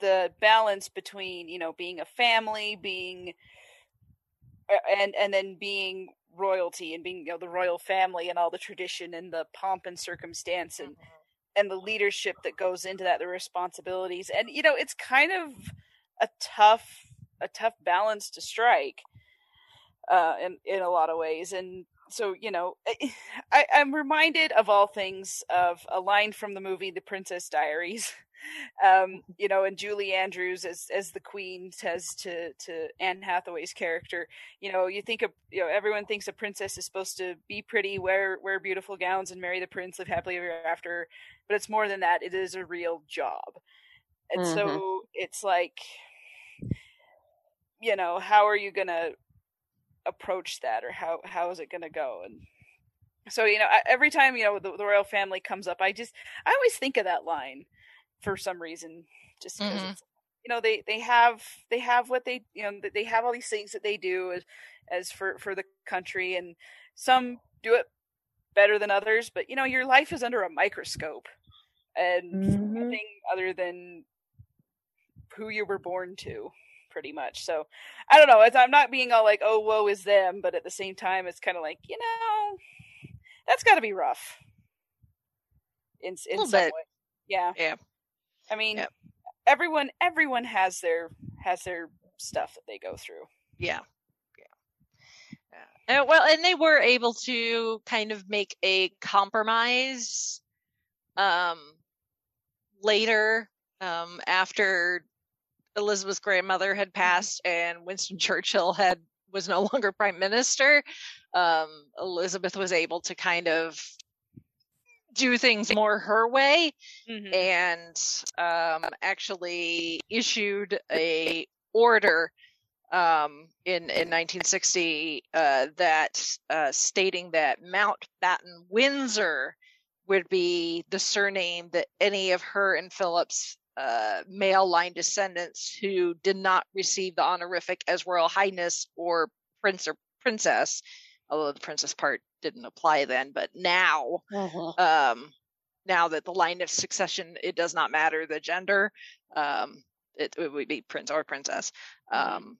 the balance between you know being a family, being uh, and and then being royalty and being you know the royal family and all the tradition and the pomp and circumstance and and the leadership that goes into that the responsibilities. And you know it's kind of a tough a tough balance to strike uh in in a lot of ways and so you know I, i'm reminded of all things of a line from the movie the princess diaries. Um you know and julie andrews as as the queen says to to anne hathaway's character you know you think of you know everyone thinks a princess is supposed to be pretty wear wear beautiful gowns and marry the prince live happily ever after but it's more than that it is a real job. And so it's like you know how are you gonna approach that or how how is it gonna go and so you know every time you know the, the royal family comes up i just i always think of that line for some reason just because Mhm. you know they they have they have what they you know they have all these things that they do as, as for for the country and some do it better than others but you know your life is under a microscope and Mhm. nothing other than who you were born to pretty much so i don't know it's, i'm not being all like oh woe is them but at the same time it's kind of like you know that's got to be rough in in some bit. way yeah Yeah. i mean Yep. everyone everyone has their has their stuff that they go through Yeah. Yeah. yeah. Uh, well, and they were able to kind of make a compromise um, later, um, after Elizabeth's grandmother had passed and Winston Churchill had was no longer prime minister, um, Elizabeth was able to kind of do things more her way Mhm. and um, actually issued a order um, in in 1960 uh, that uh, stating that Mountbatten Windsor would be the surname that any of her and Philip's uh, male line descendants who did not receive the honorific as Royal Highness or Prince or Princess, although the princess part didn't apply then, but now Mhm. um, now that the line of succession it does not matter the gender um, it, it would be prince or princess um,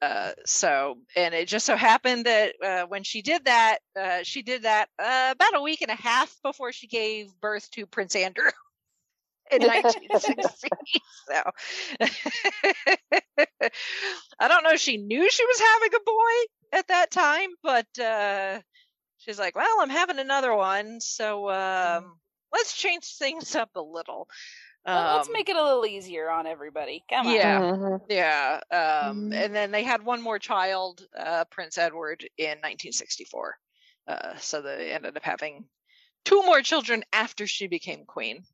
uh, so and it just so happened that uh, when she did that uh, she did that uh, about a week and a half before she gave birth to prince andrew in 1960 so i don't know if she knew she was having a boy at that time but uh, she's like well i'm having another one so um, let's change things up a little Well, let's Um, make it a little easier on everybody. Come on. Yeah. Mhm. yeah um, Mhm. and then they had one more child uh, prince edward in 1964 uh, so they ended up having two more children after she became queen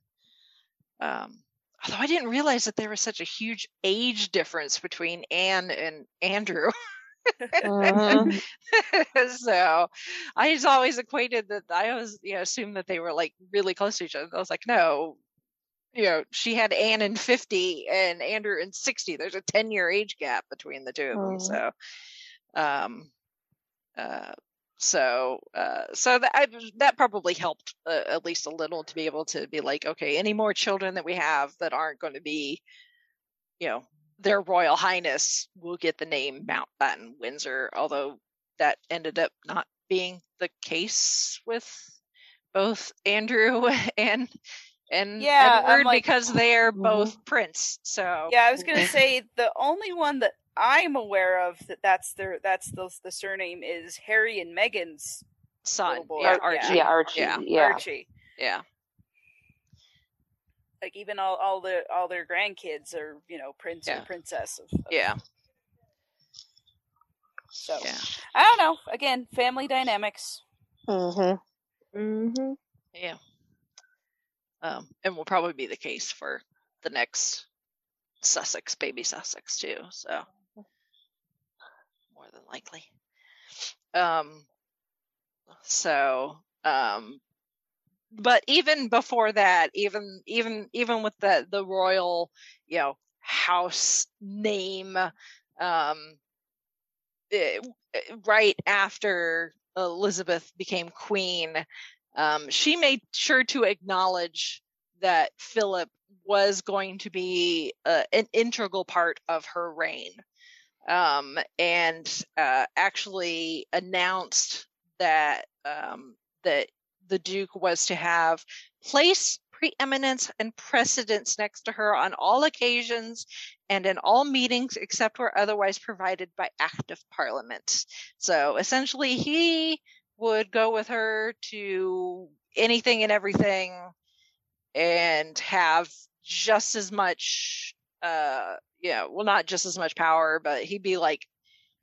um, although i didn't realize that there was such a huge age difference between anne and andrew Mhm. so I was always equated that I always you know assumed that they were like really close to each other. I was like, no, you know, she had Anne in fifty and Andrew in sixty. There's a ten year age gap between the two of them. Mhm. So, um, uh, so uh, so that I, that probably helped uh, at least a little to be able to be like, okay, any more children that we have that aren't going to be, you know, their Royal Highness will get the name Mountbatten Windsor, although that ended up not being the case with both Andrew and and Yeah, Edward like- because they're Mhm. both prince. So Yeah, I was gonna say the only one that I'm aware of that that's their that's the the surname is Harry and Meghan's son, Little boy, yeah, yeah. Archie, Yeah, Archie. Yeah. Yeah. Archie. yeah, Like even all all the all their grandkids are you know prince Yeah. or princess. Of, of- yeah, So yeah. I don't know. Again, family dynamics. Mm-hmm. Mm-hmm. Yeah. Um, and will probably be the case for the next Sussex, baby Sussex too. So more than likely. Um, so, um, but even before that, even even even with the the royal, you know, house name, um, eh, right after Elizabeth became queen, um, she made sure to acknowledge that Philip was going to be uh, an integral part of her reign, um, and uh, actually announced that um, that the Duke was to have place, preeminence, and precedence next to her on all occasions and in all meetings except where otherwise provided by Act of Parliament. So essentially, he would go with her to anything and everything and have just as much uh you know well not just as much power but he'd be like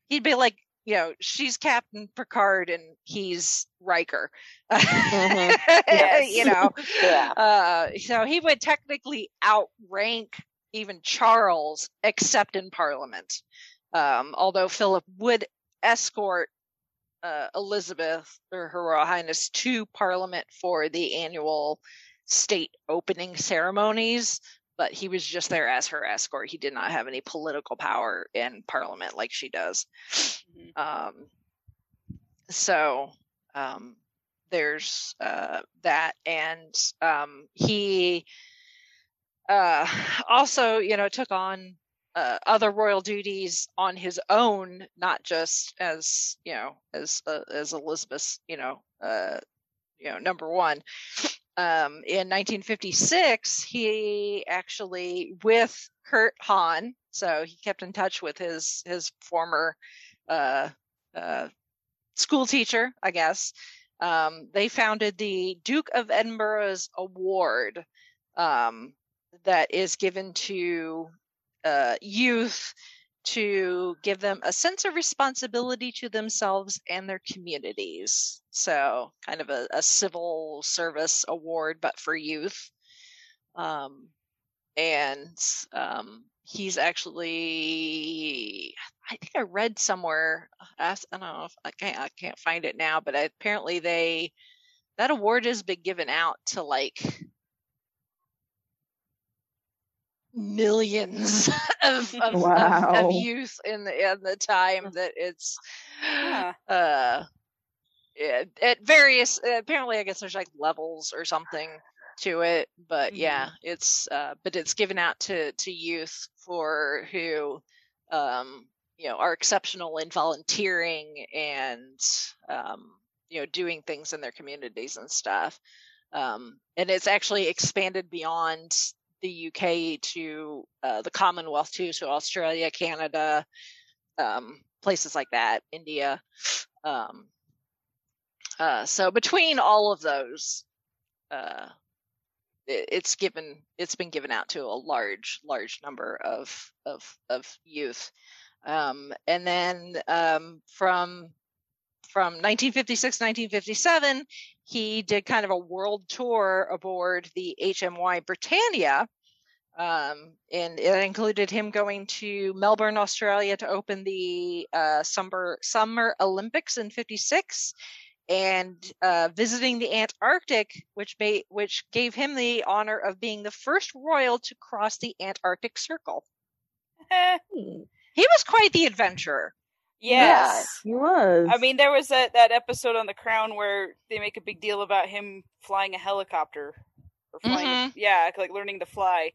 he'd be like you know she's captain picard and he's riker Mhm. You know Yeah. uh so he would technically outrank even charles except in parliament um although philip would escort uh, Elizabeth or Her Royal Highness to Parliament for the annual state opening ceremonies, but he was just there as her escort. He did not have any political power in Parliament like she does. Mhm. Um, so um, there's uh, that, and um, he uh, also, you know, took on uh, other royal duties on his own, not just as you know, as uh, as Elizabeth's, you know, uh, you know, number one. Um, in 1956, he actually with Kurt Hahn, so he kept in touch with his his former uh, uh, school teacher, I guess. Um, they founded the Duke of Edinburgh's Award, um, that is given to uh, youth to give them a sense of responsibility to themselves and their communities. So, kind of a, a civil service award, but for youth. Um, and um, he's actually, I think I read somewhere. I don't know if I can't, I can't find it now, but apparently they that award has been given out to like millions of of, Wow. of, of youth in the in the time that it's Yeah. uh at various apparently I guess there's like levels or something to it but yeah it's uh but it's given out to to youth for who um you know are exceptional in volunteering and um you know doing things in their communities and stuff um and it's actually expanded beyond the UK to uh, the Commonwealth too, so Australia, Canada, um, places like that, India. Um, uh, so between all of those, uh, it, it's given it's been given out to a large large number of of of youth, um, and then um, from from 1956 1957 he did kind of a world tour aboard the HMY Britannia. Um, and it included him going to Melbourne, Australia to open the uh, summer, summer Olympics in 56 and uh, visiting the Antarctic, which, made, which gave him the honor of being the first royal to cross the Antarctic Circle. He was quite the adventurer. yes. He was. I mean, there was that, that episode on The Crown where they make a big deal about him flying a helicopter. Or flying, Mhm. yeah, like learning to fly.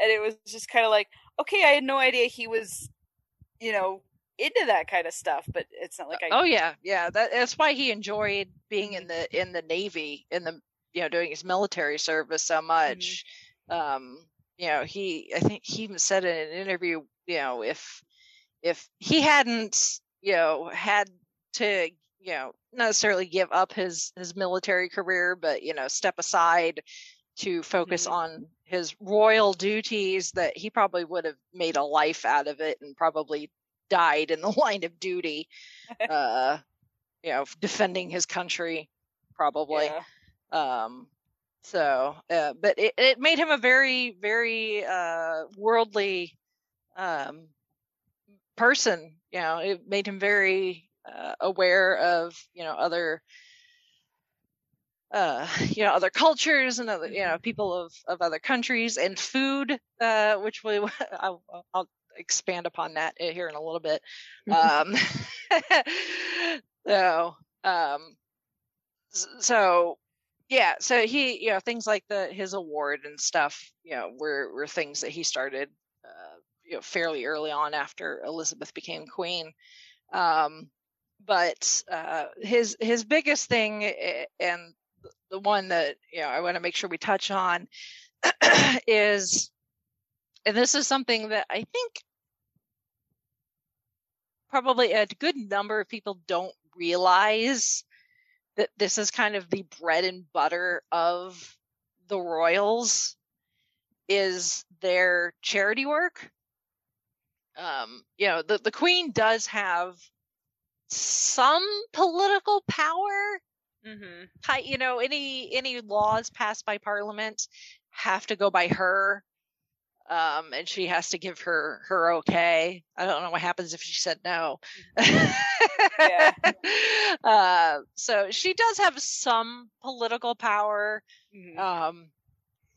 And it was just kind of like, okay, I had no idea he was, you know, into that kind of stuff, but it's not like I. Oh yeah, yeah. That, that's why he enjoyed being in the in the navy, in the you know doing his military service so much. Um, you know, he I think he even said in an interview, you know, if if he hadn't you know had to you know not necessarily give up his his military career, but you know step aside to focus Mhm. on his royal duties, that he probably would have made a life out of it and probably died in the line of duty uh you know defending his country probably Yeah. um so uh, but it, it made him a very very uh worldly um person you know it made him very uh, aware of you know other uh you know other cultures and other you know people of of other countries and food uh which we I'll, I'll expand upon that here in a little bit. Um so um so yeah so he you know things like the his award and stuff you know were were things that he started uh you know fairly early on after elizabeth became queen. Um but uh his his biggest thing eh, and the one that you know i want to make sure we touch on is and this is something that i think probably a good number of people don't realize that this is kind of the bread and butter of the royals is their charity work. Um you know the the queen does have some political power. Mm-hmm. you know any any laws passed by parliament have to go by her um and she has to give her her okay i don't know what happens if she said no Yeah. uh so she does have some political power Mhm. um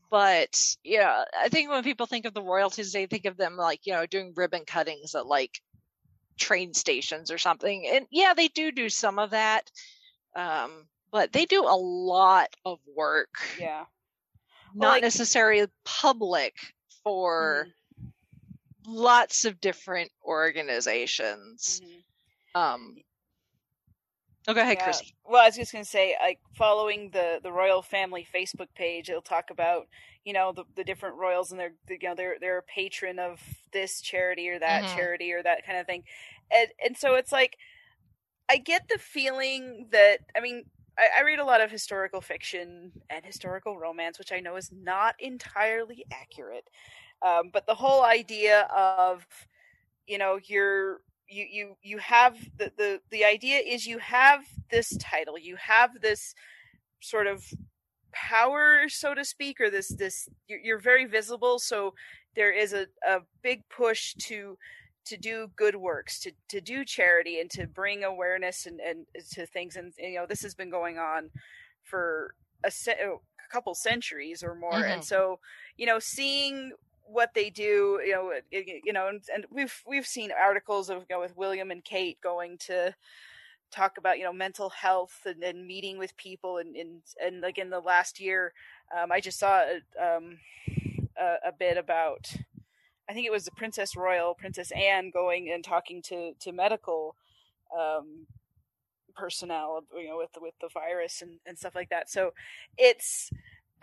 but yeah i think when people think of the royalties they think of them like you know doing ribbon cuttings at like train stations or something and yeah they do do some of that um but they do a lot of work yeah. not like- necessarily public for Mhm. lots of different organizations Mhm. um oh go ahead Yeah. chrissy Well, I was just gonna say, like following the the royal family Facebook page, it'll talk about you know the, the different royals and they're you know they're they're a patron of this charity or that Mhm. charity or that kind of thing, and and so it's like I get the feeling that I mean I, I read a lot of historical fiction and historical romance, which I know is not entirely accurate. Um, but the whole idea of, you know, you're you you you have the the the idea is you have this title, you have this sort of power, so to speak, or this this you're, you're very visible. So there is a, a big push to to do good works, to to do charity, and to bring awareness and, and to things. And you know, this has been going on for a, se- a couple centuries or more. Mhm. And so, you know, seeing what they do, you know, it- you know, and, and we've we've seen articles of you know with William and Kate going to talk about you know mental health and, and meeting with people and, and and like in the last year um, i just saw a, um, a, a bit about i think it was the princess royal princess anne going and talking to to medical um, personnel you know with the, with the virus and, and stuff like that. So it's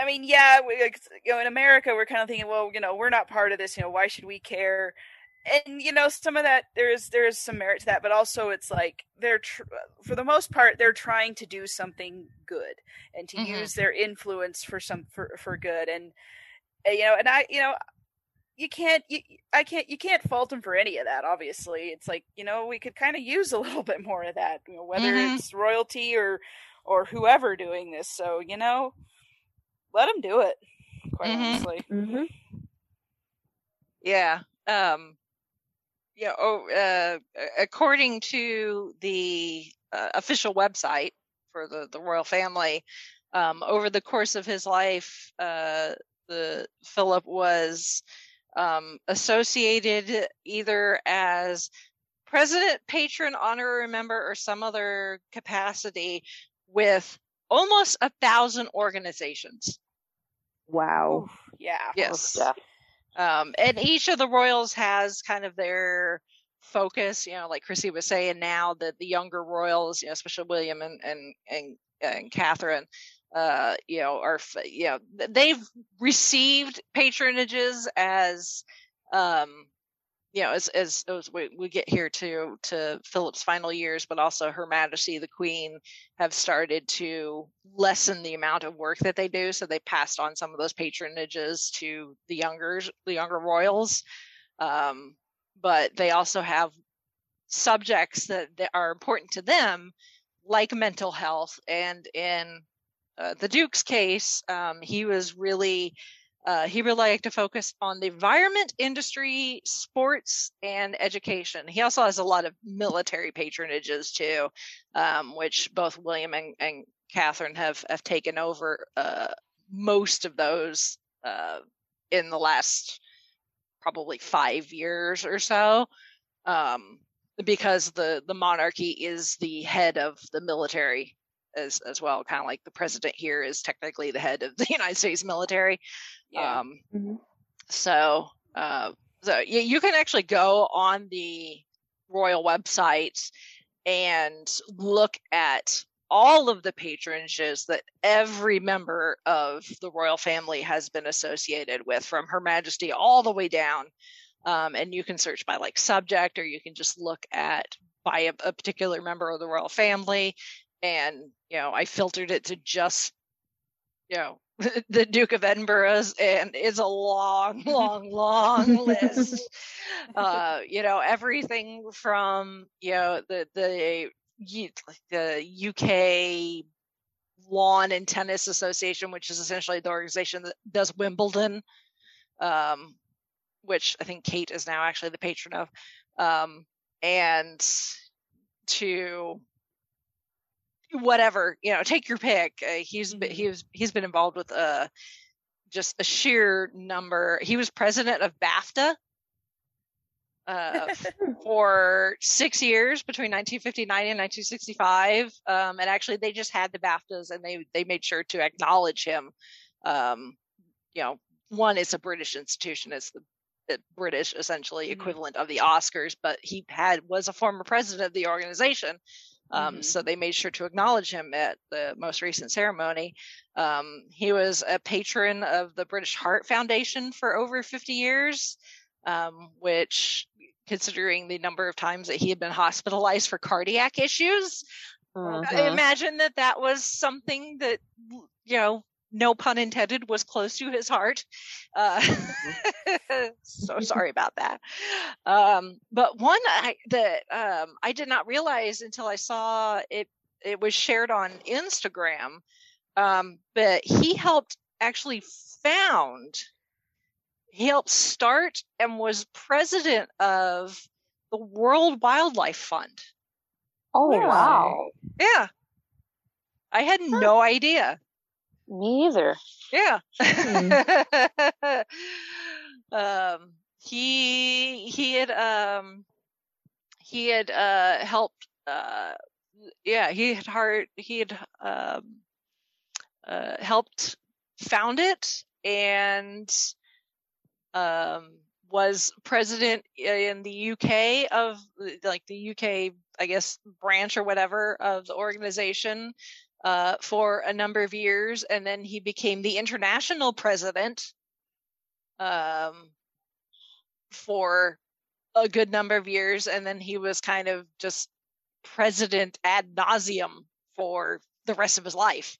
i mean yeah we, like, you know in america we're kind of thinking well you know we're not part of this you know why should we care? And you know some of that there's there's some merit to that but also it's like they're tr- for the most part they're trying to do something good and to Mhm. use their influence for some for, for good. And you know and i you know you can't you, i can't you can't fault him for any of that obviously it's like you know we could kind of use a little bit more of that you know, whether Mhm. it's royalty or or whoever doing this so you know let him do it quite Mhm. honestly Mm-hmm. Yeah. Um yeah, oh, uh, according to the uh, official website for the, the royal family, um, over the course of his life, uh, the Philip was um, associated either as president, patron, honorary member, or some other capacity with almost a thousand organizations. Wow. Oof, yeah Yes. yeah. Um, and each of the royals has kind of their focus, you know, like Chrissy was saying now that the younger royals, you know, especially William and and and, and Catherine, uh, you know, are you know they've received patronages as, um, you know, as as, as we, we get here to to Philip's final years, but also Her Majesty the Queen have started to lessen the amount of work that they do. So they passed on some of those patronages to the younger the younger royals. Um, but they also have subjects that, that are important to them, like mental health. And in uh, the Duke's case, um, he was really uh, he really liked to focus on the environment, industry, sports, and education. He also has a lot of military patronages too, um, which both William and, and Catherine have have taken over uh, most of those uh, in the last probably five years or so, um, because the the monarchy is the head of the military as as well, kind of like the president here is technically the head of the United States military. yeah Um, Mhm. so, uh, so you, you can actually go on the royal website and look at all of the patronages that every member of the royal family has been associated with, from Her Majesty all the way down. Um, and you can search by like subject, or you can just look at by a, a particular member of the royal family. And you know, I filtered it to just you know the Duke of Edinburgh's, and it's a long, long, long list. Uh, you know, everything from you know the the the UK Lawn and Tennis Association, which is essentially the organization that does Wimbledon, um, which I think Kate is now actually the patron of, um, and to whatever you know take your pick. Uh, he's been, Mhm. he's he's been involved with uh just a sheer number. He was president of BAFTA uh for 6 years between 1959 and 1965 um and actually they just had the BAFTAs and they they made sure to acknowledge him. Um you know one it's a British institution. It's the the British essentially Mhm. equivalent of the Oscars but he had was a former president of the organization um, Mhm. So they made sure to acknowledge him at the most recent ceremony. Um, he was a patron of the British Heart Foundation for over 50 years, um, which, considering the number of times that he had been hospitalized for cardiac issues. I imagine that that was something that you know no pun intended was close to his heart. Uh, so sorry about that. Um, but one I, that um, i did not realize until i saw it it was shared on instagram um, but he helped actually found he helped start and was president of the world wildlife fund. Oh wow. yeah. I had no idea Me either. Yeah. Hmm. um, he he had um he had uh helped uh yeah he had hard he had um uh helped found it and um was president in the UK of like the UK I guess branch or whatever of the organization uh, for a number of years, and then he became the international president um, for a good number of years, and then he was kind of just president ad nauseum for the rest of his life.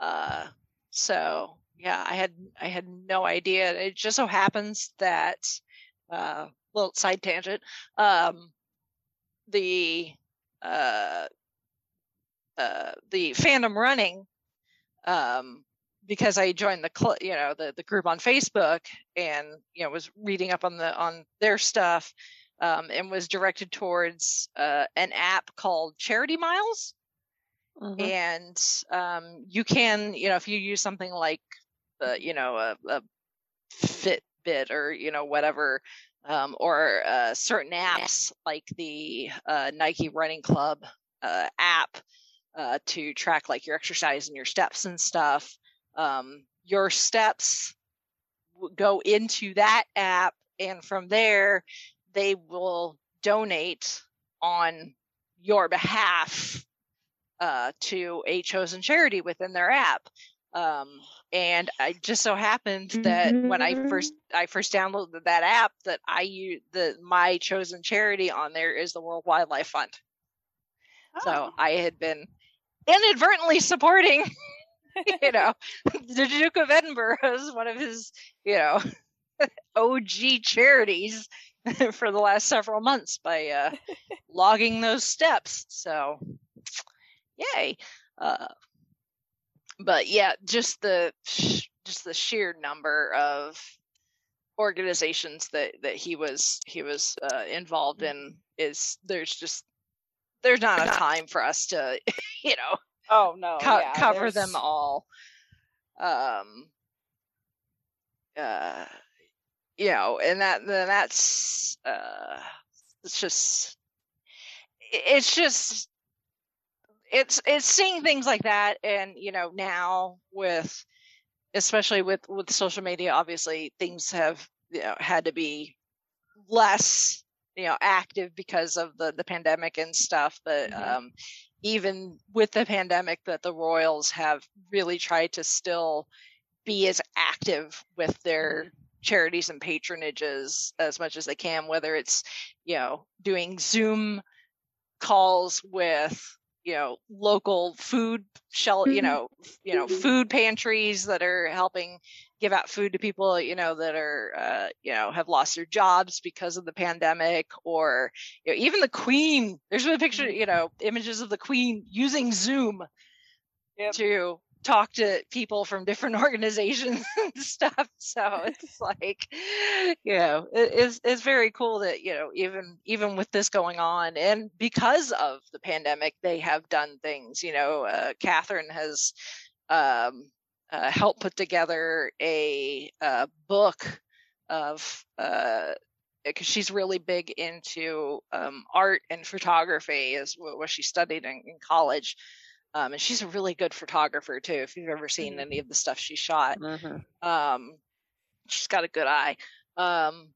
Uh, so yeah, I had I had no idea. It just so happens that uh, little side tangent. Um, the uh, uh, the fandom running um, because I joined the cl- you know the the group on Facebook and you know was reading up on the on their stuff um, and was directed towards uh, an app called Charity Miles Mhm. and um, you can you know if you use something like uh, you know a, a Fitbit or you know whatever um, or uh, certain apps like the uh, Nike Running Club uh, app uh, to track like your exercise and your steps and stuff. Um, your steps go into that app, and from there, they will donate on your behalf uh, to a chosen charity within their app. Um, and I just so happened that when I first I first downloaded that app, that I use the my chosen charity on there is the World Wildlife Fund. So Oh. I had been inadvertently supporting, you know, the Duke of Edinburgh as one of his, you know, OG charities for the last several months by uh, logging those steps. So, yay! Uh, but yeah, just the just the sheer number of organizations that that he was he was uh, involved in is there's just there's not a time for us to you know Oh no, co- yeah, cover there's- them all. Um, uh, you know, and that then that's uh, it's just it's just it's it's seeing things like that, and you know now with especially with with social media, obviously things have you know had to be less you know active because of the the pandemic and stuff but Mhm. um even with the pandemic that the royals have really tried to still be as active with their charities and patronages as much as they can whether it's you know doing zoom calls with you know local food shell mm-hmm. you know you know food pantries that are helping give out food to people you know that are uh, you know have lost their jobs because of the pandemic or you know, even the queen there's been a picture mm-hmm. you know images of the queen using zoom Yep. to talk to people from different organizations and stuff. So it's like you know it, it's, it's very cool that you know even even with this going on and because of the pandemic they have done things you know uh, catherine has um uh, helped put together a uh, book of uh because she's really big into um, art and photography is wh- what she studied in, in college um, and she's a really good photographer too if you've ever seen Mhm. any of the stuff she shot Mhm. um, she's got a good eye. Um,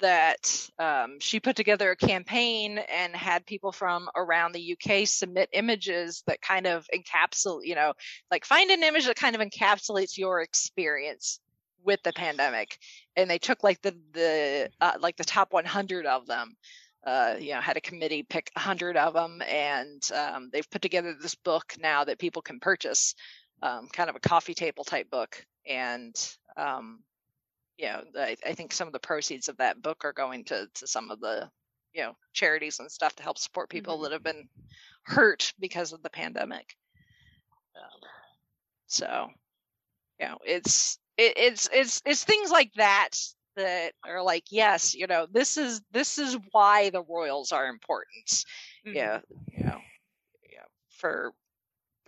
that um, she put together a campaign and had people from around the UK submit images that kind of encapsulate, you know, like find an image that kind of encapsulates your experience with the pandemic. And they took like the the uh, like the top 100 of them. Uh, you know, had a committee pick a hundred of them, and um, they've put together this book now that people can purchase, um, kind of a coffee table type book, and um, you know, I, I think some of the proceeds of that book are going to to some of the you know charities and stuff to help support people Mhm. that have been hurt because of the pandemic. Um, so, you know, it's it, it's it's it's things like that that are like, yes, you know, this is this is why the royals are important. Mhm. Yeah, you know, yeah, for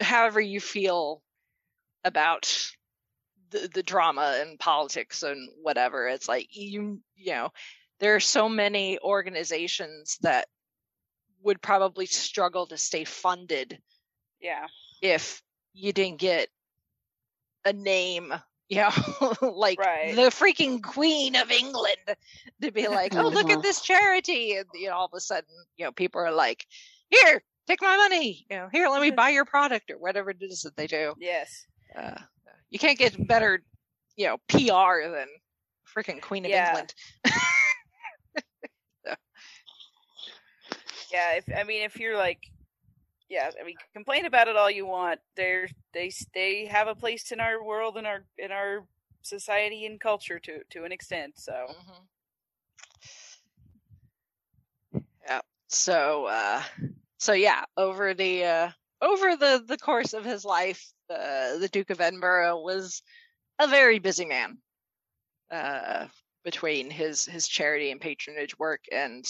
however you feel about the the drama and politics and whatever. It's like you you know, there are so many organizations that would probably struggle to stay funded Yeah. if you didn't get a name, you know, like Right. the freaking Queen of England to be like, oh, look Uh-huh. at this charity. And, you know, all of a sudden, you know, people are like, here, take my money. You know, here, let me buy your product or whatever it is that they do. Yes. Uh, you can't get better, you know, PR than freaking Queen of Yeah. England. Yeah. If I mean, if you're like, yeah, I mean, complain about it all you want. They're they they have a place in our world, in our in our society and culture to to an extent. So Mhm. Yeah. So uh so yeah, over the uh over the the course of his life, uh, the Duke of Edinburgh was a very busy man. Uh between his his charity and patronage work and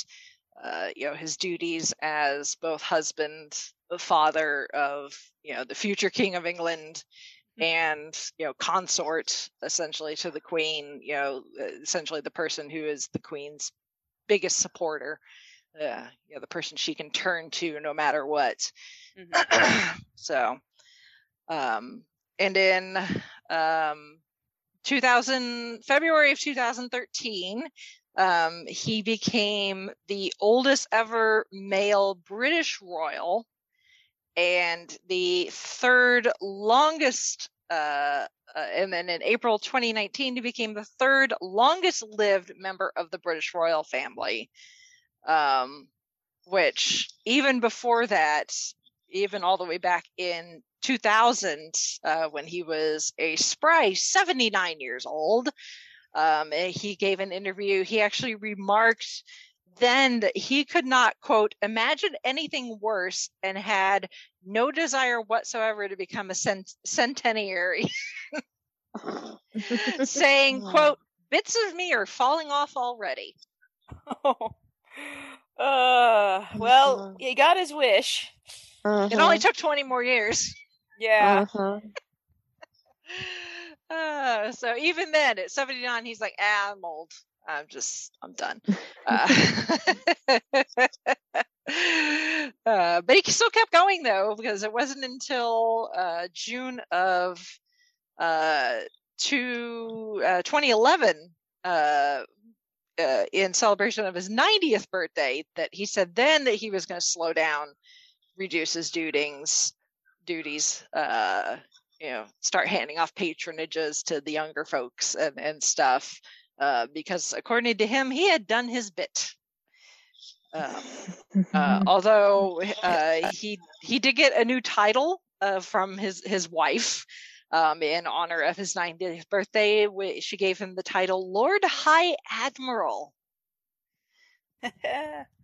uh you know his duties as both husband, the father of, you know, the future king of England and you know consort essentially to the queen you know essentially the person who is the queen's biggest supporter uh, you know the person she can turn to no matter what mhm. so um and in um 2000 february of 2013 um he became the oldest ever male british royal and the third longest uh, uh, and then in April 2019 he became the third longest lived member of the British royal family. Um, which even before that even all the way back in 2000 uh, when he was a spry 79 years old um, he gave an interview he actually remarked then that he could not quote imagine anything worse and had no desire whatsoever to become a cent- centenary saying quote bits of me are falling off already Oh. uh, well, Uh-huh. he got his wish. it only took 20 more years Yeah. Uh-huh. uh, so even then at 79 he's like ah i'm old. I'm just i'm done. Uh, uh, but he still kept going though because it wasn't until uh, june of uh, to, uh, 2011 uh, uh, in celebration of his 90th birthday that he said then that he was going to slow down reduce his duties duties uh you know start handing off patronages to the younger folks and and stuff uh because according to him he had done his bit um, uh, although uh, he he did get a new title uh, from his his wife um, in honor of his 90th birthday. She gave him the title Lord High Admiral.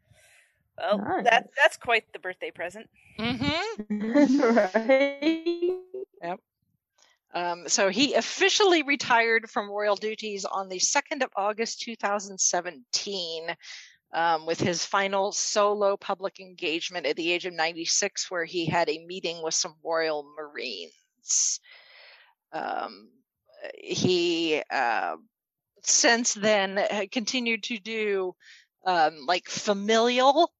well, Nice. that that's quite the birthday present. Mm-hmm. right? Um, so he officially retired from royal duties on the 2nd of August 2017 um, with his final solo public engagement at the age of 96, where he had a meeting with some Royal Marines. Um, he uh, since then had continued to do um, like familial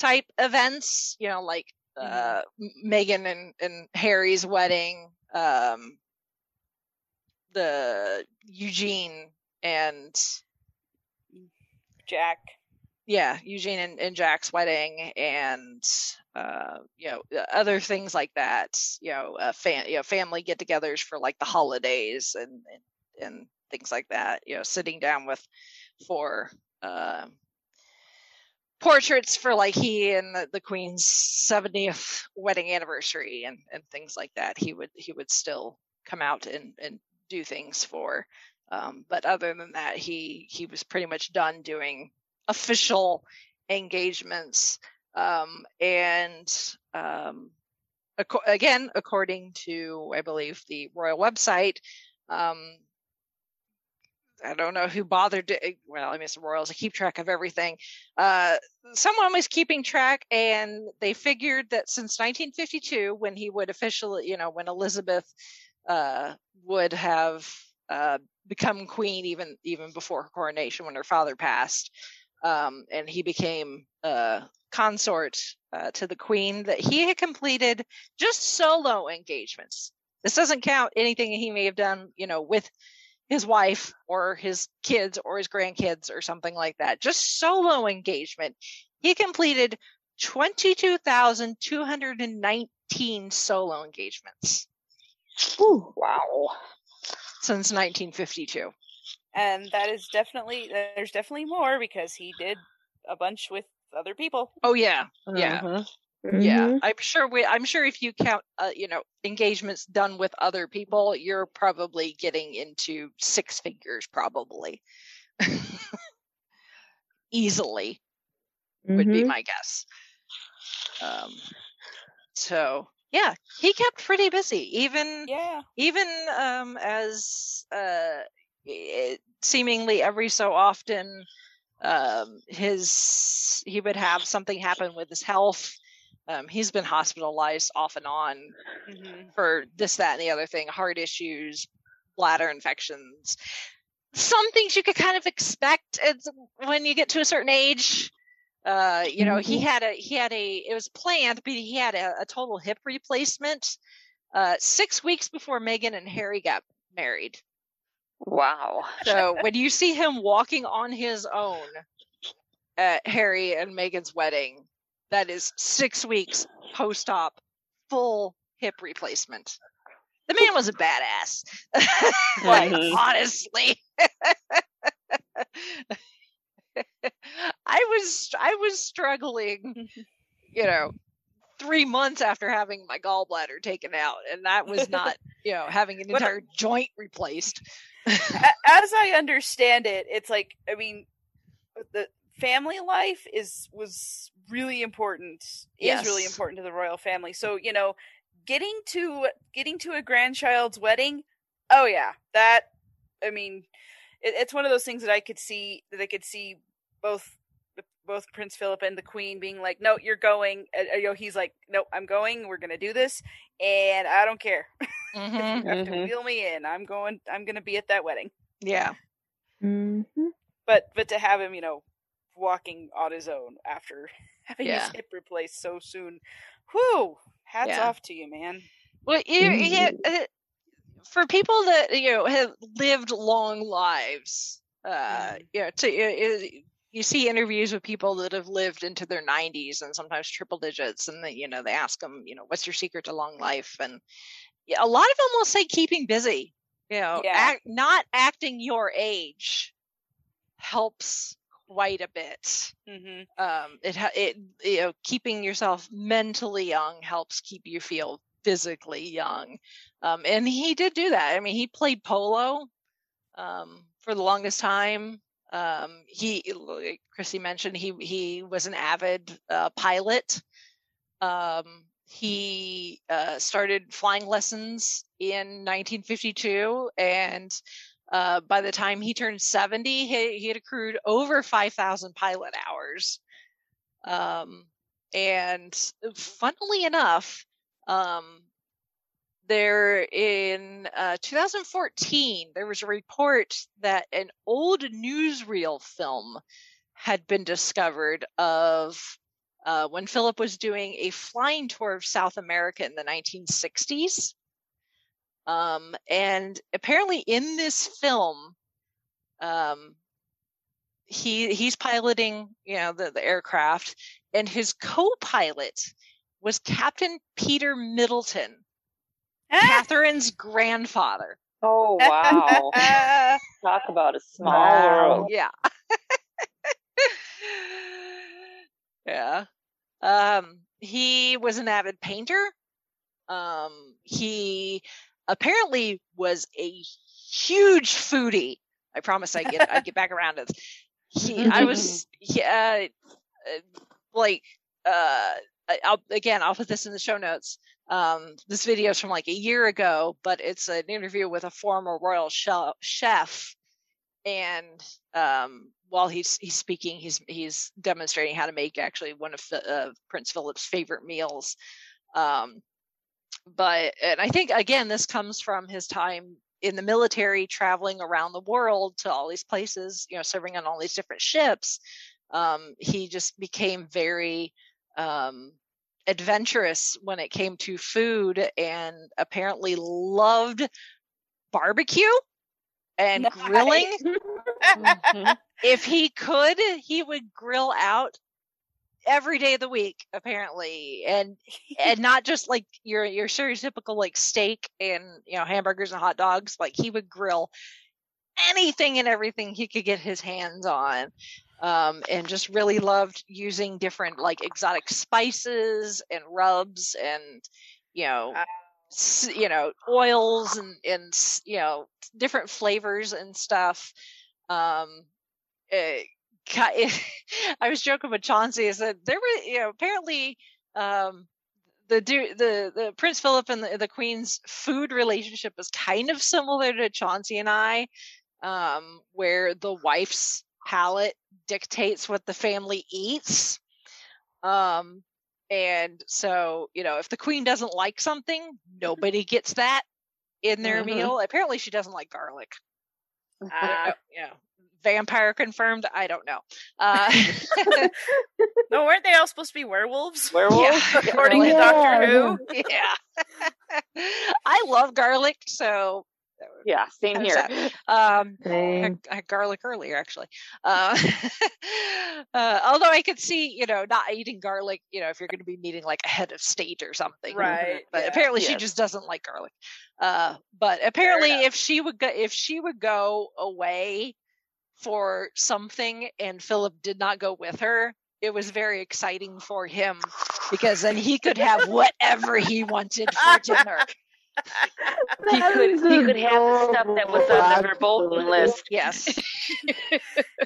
type events, you know, like uh, M- Meghan and, and Harry's wedding, um, the Eugenie and Jack. yeah, Eugenie and, and Jack's wedding, and uh, you know other things like that. You know, uh, fam- you know, family get-togethers for like the holidays and, and and things like that. You know, sitting down with for uh, portraits for like he and the, the queen's 70th wedding anniversary and and things like that he would he would still come out and and do things for. Um, but other than that he he was pretty much done doing official engagements um, and um, ac- again according to i believe the royal website um, I don't know who bothered to. eh, Well, I it's the Royals. I keep track of everything. Uh, someone was keeping track, and they figured that since 1952, when he would officially, you know, when Elizabeth uh, would have uh, become queen, even even before her coronation, when her father passed, um, and he became uh, consort uh, to the queen, that he had completed just solo engagements. This doesn't count anything he may have done, you know, with his wife or his kids or his grandkids or something like that. Just solo engagement. He completed 22,219 solo engagements Ooh. Wow. since 1952. and that is definitely there's definitely more because he did a bunch with other people. Oh yeah. Yeah. Mm-hmm. Mhm. Yeah. I'm sure we I'm sure if you count uh, you know engagements done with other people, you're probably getting into six figures probably. Easily. would be Mhm. my guess. Um, so yeah, he kept pretty busy, even Yeah. even um, as uh, seemingly every so often um, his he would have something happen with his health. Um, he's been hospitalized off and on hmm for this, that, and the other thing, heart issues, bladder infections. Some things you could kind of expect when you get to a certain age. Uh, you know, he had a he had a it was planned, but he had a, a total hip replacement uh, six weeks before Meghan and Harry got married. Wow. So when you see him walking on his own at Harry and Meghan's wedding, that is six weeks post op, full hip replacement. The man was a badass. like, Mhm. honestly. I was I was struggling, you know, three months after having my gallbladder taken out, and that was not, you know, having an entire joint replaced. As I understand it, it's like I mean, the family life is was really important. Is really important to the royal family. So you know, getting to getting to a grandchild's wedding. Oh yeah, that. I mean, it, it's one of those things that I could see that I could see both both Prince Philip and the Queen being like, "No, you're going." Uh, you know, he's like, "No, I'm going. We're gonna do this, and I don't care. Mhm. You have to Mhm. wheel me in. I'm going. I'm gonna be at that wedding." Yeah. Mhm. But but to have him, you know, walking on his own after having Yeah. his hip replaced so soon, whew! Hats Yeah. off to you, man. Well, you, you, uh, for people that you know have lived long lives, uh, Mm. you know, to, you, you see interviews with people that have lived into their 90s and sometimes triple digits, and they, you know, they ask them, you know, what's your secret to long life? And a lot of them will say keeping busy. You know, Yeah. act, not acting your age helps quite a bit. Hmm um it it you know keeping yourself mentally young helps keep you feel physically young. Um and he did do that. I mean he played polo um for the longest time. Um he like chrissy mentioned he he was an avid uh, pilot. Um he uh, started flying lessons in 1952 and uh, by the time he turned 70, he, he had accrued over 5,000 pilot hours. Um, and funnily enough, um, there in uh, 2014, there was a report that an old newsreel film had been discovered of uh, when Philip was doing a flying tour of South America in the 1960s. Um, and apparently, in this film, um, he he's piloting, you know, the, the aircraft, and his co-pilot was Captain Peter Middleton, Catherine's grandfather. Oh wow! Talk about a small Wow. world. Yeah. Yeah. Um, he was an avid painter. Um, he apparently was a huge foodie. I promise I get I get back around to this. He, I was, he, uh, uh, like, uh, I'll, again, I'll put this in the show notes. Um, this video is from like a year ago, but it's an interview with a former royal chef. And um, while he's he's speaking, he's he's demonstrating how to make actually one of the, uh, Prince Philip's favorite meals. Um, but and I think again, this comes from his time in the military, traveling around the world to all these places, you know, serving on all these different ships. Um, he just became very um, adventurous when it came to food and apparently loved barbecue and Nice. grilling. Mhm. If he could, he would grill out every day of the week, apparently. And and not just like your your stereotypical like steak and you know hamburgers and hot dogs. Like he would grill anything and everything he could get his hands on. Um, and just really loved using different like exotic spices and rubs and you know Wow. s- you know oils and and you know different flavors and stuff um eh, ki- I was joking with Chauncey. I said there were, you know, apparently, um, the the the Prince Philip and the, the Queen's food relationship is kind of similar to Chauncey and I, um, where the wife's palate dictates what the family eats. Um, and so you know, if the Queen doesn't like something, nobody gets that in their Mhm. meal. Apparently, she doesn't like garlic. Uh, yeah. Vampire confirmed. I don't know. Uh, no, weren't they all supposed to be werewolves? Werewolves, Yeah, According to. Doctor Who. yeah. I love garlic, so Yeah, same here. um, Same. had, I had garlic earlier, actually. Uh, uh, although I could see, you know, not eating garlic, you know, if you're going to be meeting like a head of state or something. Right, But yeah. apparently she Yes. just doesn't like garlic. Uh, but apparently if she would go, if she would go away for something and Philip did not go with her, it was very exciting for him because then he could have whatever he wanted for dinner. He could he could have the stuff that was on the verboten list. Yes.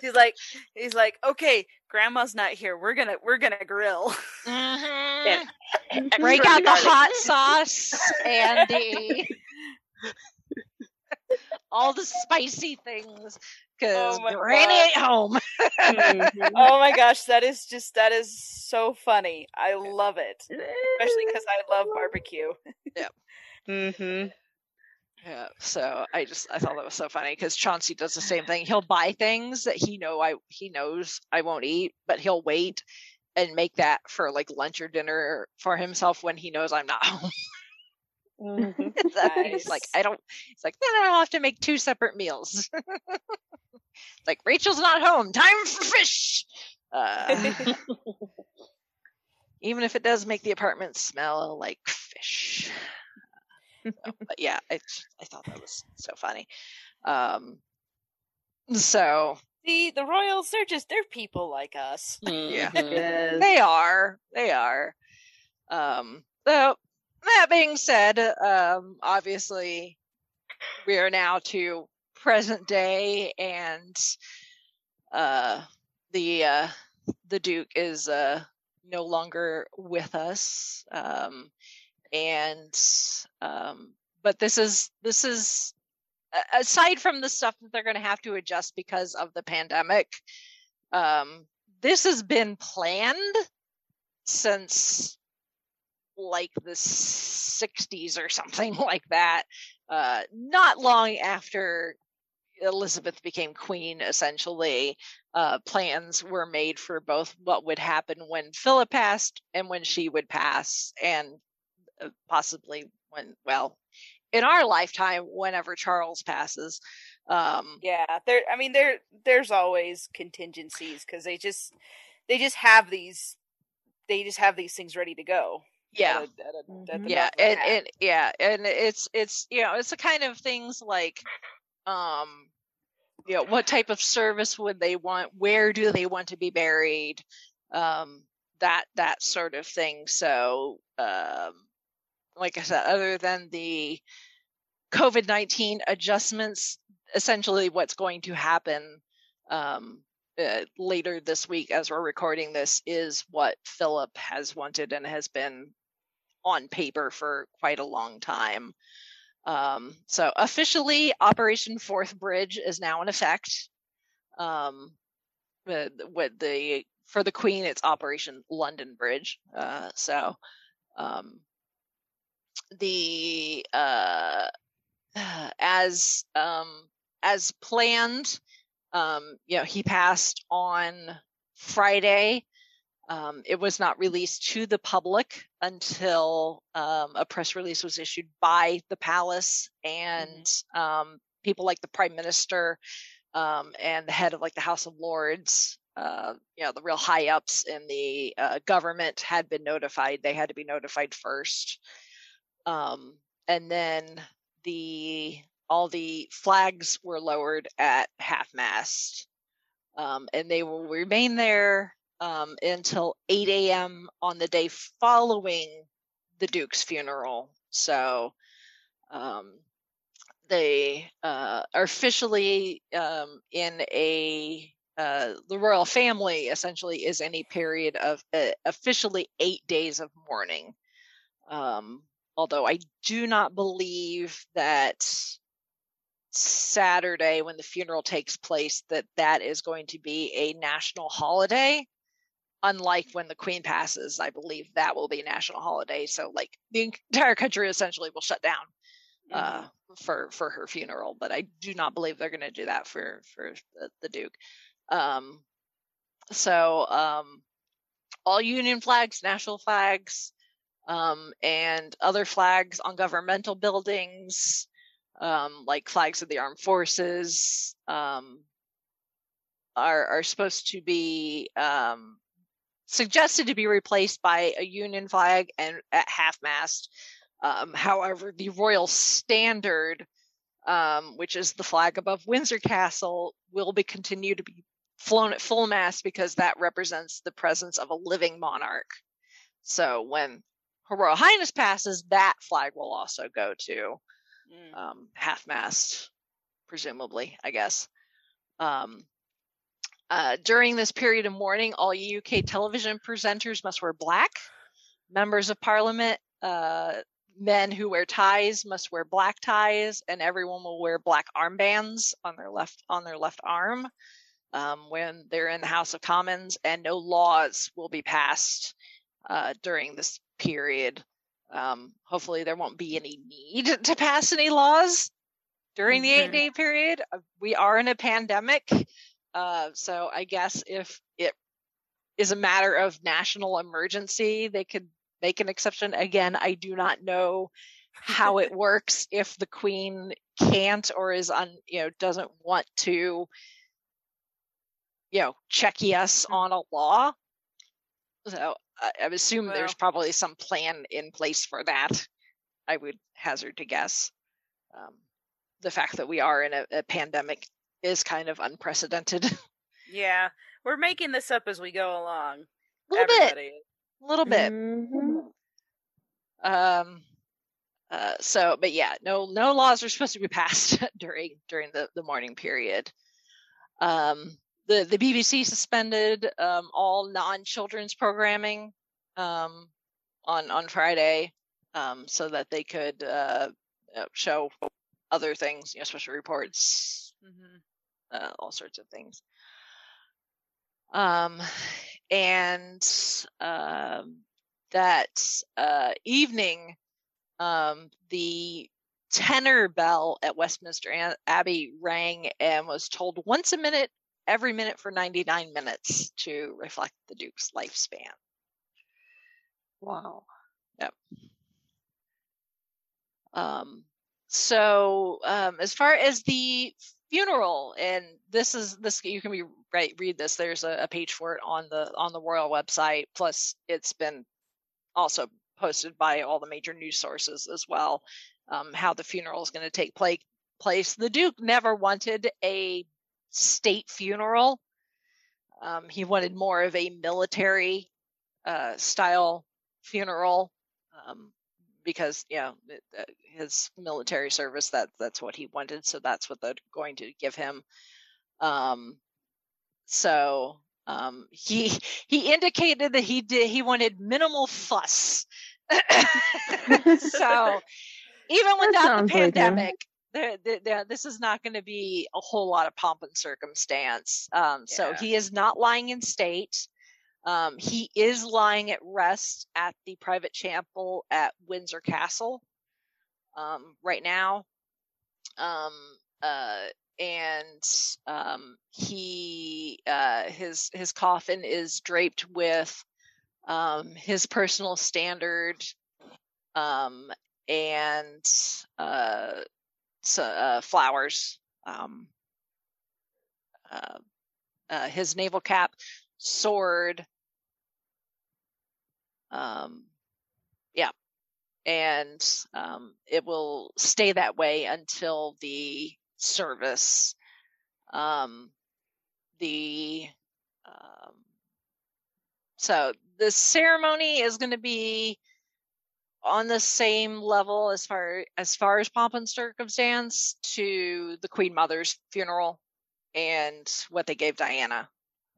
He's like, he's like, okay, Grandma's not here. We're gonna, we're gonna grill. Mhm. Extra break out the hot sauce and the all the spicy things because Oh Granny ain't home. Mhm. oh my gosh, that is just, that is so funny. I love it, especially because I love barbecue. Yeah. Mm Mhm. Yeah, so I just I thought that was so funny because Chauncey does the same thing. He'll buy things that he know I he knows I won't eat, but he'll wait and make that for like lunch or dinner for himself when he knows I'm not home. Mhm. He's like, I don't. He's like, then I'll have to make two separate meals. like Rachel's not home. Time for fish. Uh, even if it does make the apartment smell like fish. So, but yeah, I I thought that was so funny. Um, so See, the royals, they're just, they're people like us. Yeah. Mhm. Yes. they are, they are. Um, so that being said, um, obviously we are now to present day, and uh, the uh, the Duke is uh, no longer with us. Um, and um, but this is this is aside from the stuff that they're going to have to adjust because of the pandemic. Um, this has been planned since like the 60s or something like that. Uh, not long after Elizabeth became queen, essentially, uh, plans were made for both what would happen when Philip passed and when she would pass, and uh, possibly when, well, in our lifetime, whenever Charles passes. Um, Yeah, there. I mean, there, there's always contingencies because they just, they just have these, they just have these things ready to go. Yeah. at a- at a- at the yeah drop of a and, and yeah and it's it's you know it's the kind of things like um you know what type of service would they want where do they want to be buried um that that sort of thing. So, um, like I said, other than the COVID nineteen adjustments, essentially what's going to happen um, uh, later this week, as we're recording this, is what Philip has wanted and has been on paper for quite a long time. Um, so officially, Operation Forth Bridge is now in effect. Um, with, with the for the Queen, it's Operation London Bridge. Uh, so, um, the uh, as um, as planned, um, you know, he passed on Friday. Um, it was not released to the public until um, a press release was issued by the palace and um, people like the prime minister um, and the head of like the House of Lords. Uh, you know, the real high ups in the uh, government had been notified. They had to be notified first, um, and then the all the flags were lowered at half mast, um, and they will remain there um, until 8 a.m. on the day following the Duke's funeral. So um, they uh, are officially um, in a uh, the royal family essentially is in a period of uh, officially eight days of mourning. Um, although I do not believe that Saturday when the funeral takes place that that is going to be a national holiday unlike when the queen passes i believe that will be a national holiday. So like the entire country essentially will shut down uh, for for her funeral but i do not believe they're going to do that for for the, the duke. Um so um all union flags national flags um and other flags on governmental buildings um, like flags of the armed forces, um, are are supposed to be um, suggested to be replaced by a Union flag and at half mast. Um, however, the Royal Standard, um, which is the flag above Windsor Castle, will be continue to be flown at full mast because that represents the presence of a living monarch. So when Her Royal Highness passes, that flag will also go to Mm. um, half mast, presumably, I guess. Um, uh, during this period of mourning, all UK television presenters must wear black. Members of Parliament, uh, men who wear ties must wear black ties, and everyone will wear black armbands on their left on their left arm um, when they're in the House of Commons. And no laws will be passed uh, during this period. Um, hopefully, there won't be any need to pass any laws during the Mhm. eight day period. Uh, We are in a pandemic. Uh, so I guess if it is a matter of national emergency, they could make an exception. Again, I do not know how it works if the queen can't or is on, you know, doesn't want to, you know, check yes on a law. So I, I assume there's probably some plan in place for that. I would hazard to guess. Um, the fact that we are in a, a pandemic is kind of unprecedented. Yeah, we're making this up as we go along. A little bit, Everybody. is. a little bit. Mhm. Um, uh, so, but yeah, no, no laws are supposed to be passed during during the the mourning period. Um, the the BBC suspended um, all non children's programming um, on on Friday, um, so that they could uh, uh, show other things, you know, special reports, Mhm. Uh, all sorts of things. Um, and um, that uh, evening, um, the tenor bell at Westminster Abbey rang and was tolled once a minute, every minute for 99 minutes to reflect the Duke's lifespan. Wow. Yep. Um, so um, as far as the funeral, and this is this you can be right read this. There's a, a page for it on the on the royal website. Plus, it's been also posted by all the major news sources as well. Um, how the funeral is going to take place. Place. The Duke never wanted a state funeral. Um, he wanted more of a military uh, style funeral um, because you know uh, his military service that that's what he wanted so that's what they're going to give him. Um so um he he indicated that he did he wanted minimal fuss. So even without the sounds like him. pandemic there, there, there- this is not going to be a whole lot of pomp and circumstance. Um so he is not lying in state um, he is lying at rest at the private chapel at Windsor Castle um, right now. Um, uh, and um, he uh, his his coffin is draped with um, his personal standard um, and uh, so, uh, flowers. Uh, uh, his naval cap, sword, um, yeah, and um, it will stay that way until the service. Um, the um, so the ceremony is going to be on the same level as far as far as pomp and circumstance to the Queen Mother's funeral and what they gave Diana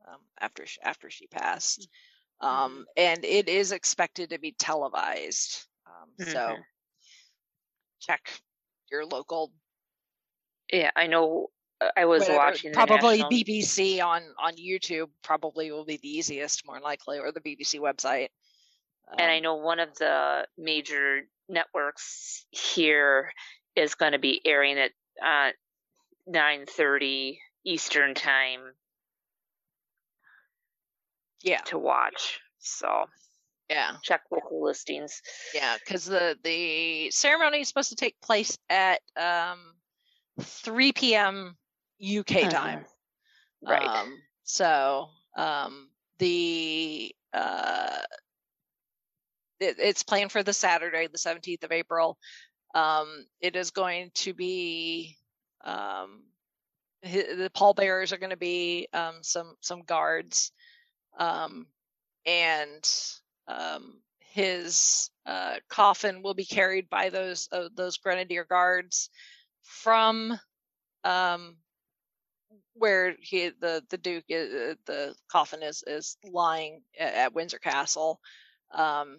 um, after after she passed. Um, and it is expected to be televised. Um, So Mhm. check your local Yeah, I know. uh, I was whatever, watching probably national- BBC on on YouTube probably will be the easiest, more likely, or the BBC website. and I Um, know one of the major networks here is going to be airing it at 9:30 Eastern time yeah, to watch. So yeah, check local listings. yeah, because the the ceremony is supposed to take place at um 3 p.m. UK Mhm. time. Right. Um, so um, the uh, it, it's planned for the Saturday, the 17th of April. Um, it is going to be um, the pallbearers are going to be um, some some guards, um, and um, his uh, coffin will be carried by those uh, those grenadier guards from um, where he the the duke is, uh, the coffin is is lying at, at Windsor Castle um,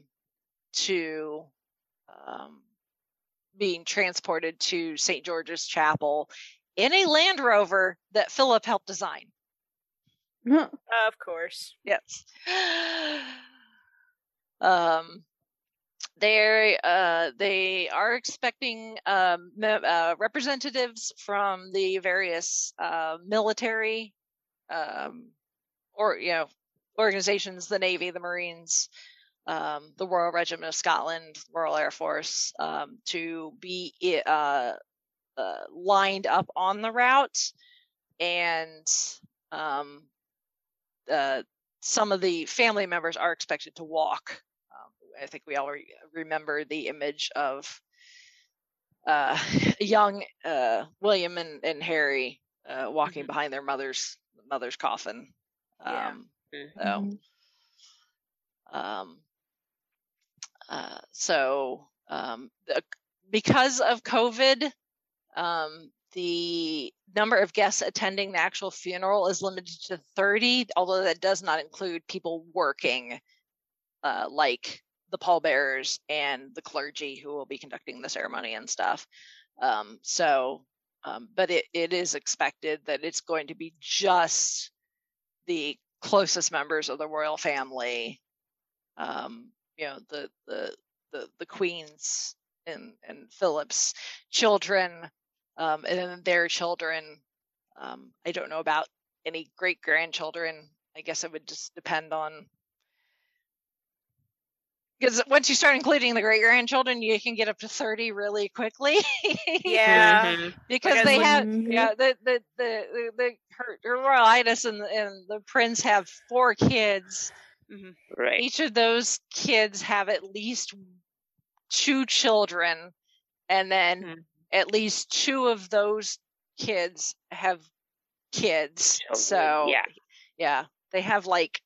to um, being transported to St George's Chapel in a Land Rover that Philip helped design. Of course. Yes. Um, they uh they are expecting um uh, representatives from the various uh military um or you know organizations the navy the marines um the royal regiment of scotland royal air force um to be uh, uh lined up on the route and um uh some of the family members are expected to walk. Um, I think we all re- remember the image of uh, young uh, William and, and Harry uh, walking Mhm. behind their mother's mother's coffin. Yeah. Um, Mhm. so, um, uh, so um, the, because of COVID, um, the number of guests attending the actual funeral is limited to 30, although that does not include people working, uh, like the pallbearers and the clergy who will be conducting the ceremony and stuff. Um, so, um, but it, it is expected that it's going to be just the closest members of the royal family, um, you know, the the the, the queens and and Philip's children, um, and then their children. Um, I don't know about any great grandchildren. I guess it would just depend on because once you start including the great grandchildren, you can get up to thirty really quickly. Yeah. Mhm. because Like, they as have Mhm. yeah the the the the, the her, her royal highness and the, and the prince have four kids Right. each of those kids have at least two children and then Mhm. At least two of those kids have kids Children, so yeah. yeah they have like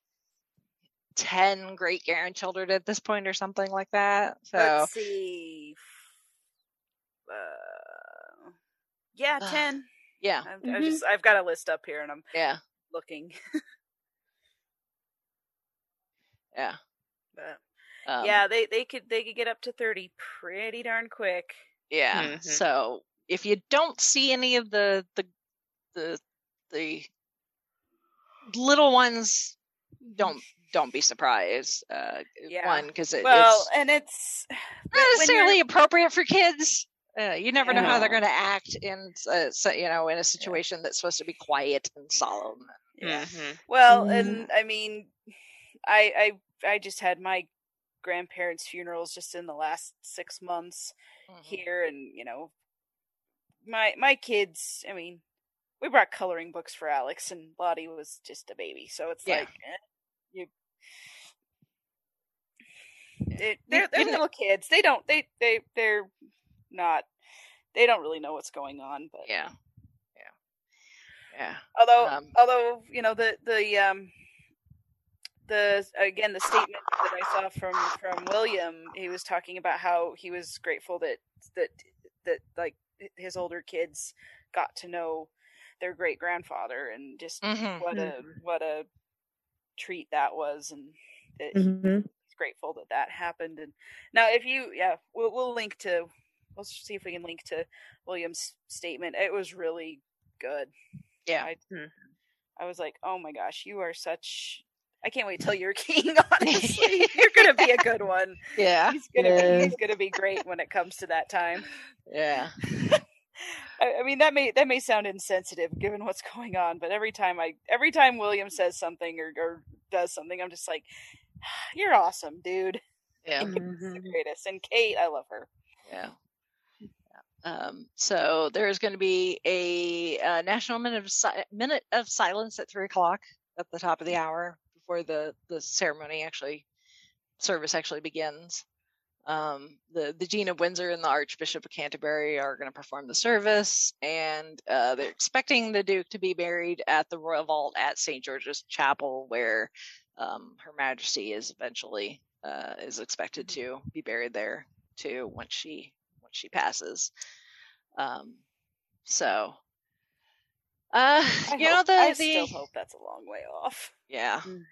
10 great grandchildren at this point or something like that. So Let's see. Uh, yeah, Ugh. ten. yeah, I've, I've Mhm. just I've got a list up here and I'm yeah, looking. yeah. But Um, yeah, they they could they could get up to thirty pretty darn quick. Yeah. Mhm. So if you don't see any of the the the the little ones, don't don't be surprised. Uh, Yeah. One because it, Well, it's and it's not necessarily appropriate for kids. Uh, you never know how they're going to act in, uh, so, you know, in a situation that's supposed to be quiet and solemn. yeah. Mhm. Well, Mhm. and I mean, I I I just had my grandparents' funerals just in the last six months Mhm. here, and you know, my my kids. I mean, we brought coloring books for Alex, and Lottie was just a baby, so it's Yeah. like eh, you. They, they're they're little kids. They don't they they they're not. They don't really know what's going on, but Yeah. Yeah. Yeah. although Um, although you know the the um the again the statement that I saw from from William he was talking about how he was grateful that that that like his older kids got to know their great grandfather and just Mhm. what a what a treat that was and that Mhm. he's grateful that that happened and now if you yeah we'll, we'll link to we'll see if we can link to William's statement it was really good Yeah. I, Mhm. I was like, oh my gosh, you are such. I can't wait till you're king. Honestly, you're gonna be a good one. Yeah. He's gonna Yeah. be. He's gonna be great when it comes to that time. Yeah. I, I mean, that may that may sound insensitive given what's going on, but every time I every time William says something or, or does something, I'm just like, you're awesome, dude. Yeah. You're the greatest. And Kate, I love her. Yeah. Um, so there's going to be a, uh national minute of si- minute of silence at three o'clock at the top of the hour before the the ceremony actually service actually begins. Um, the the Dean of Windsor and the Archbishop of Canterbury are going to perform the service, and uh, they're expecting the Duke to be buried at the Royal Vault at St George's Chapel, where um, Her Majesty is eventually uh, is expected to be buried there too once she once she passes. Um, so, uh, I you know hope- the I the still hope that's a long way off. yeah. Mhm.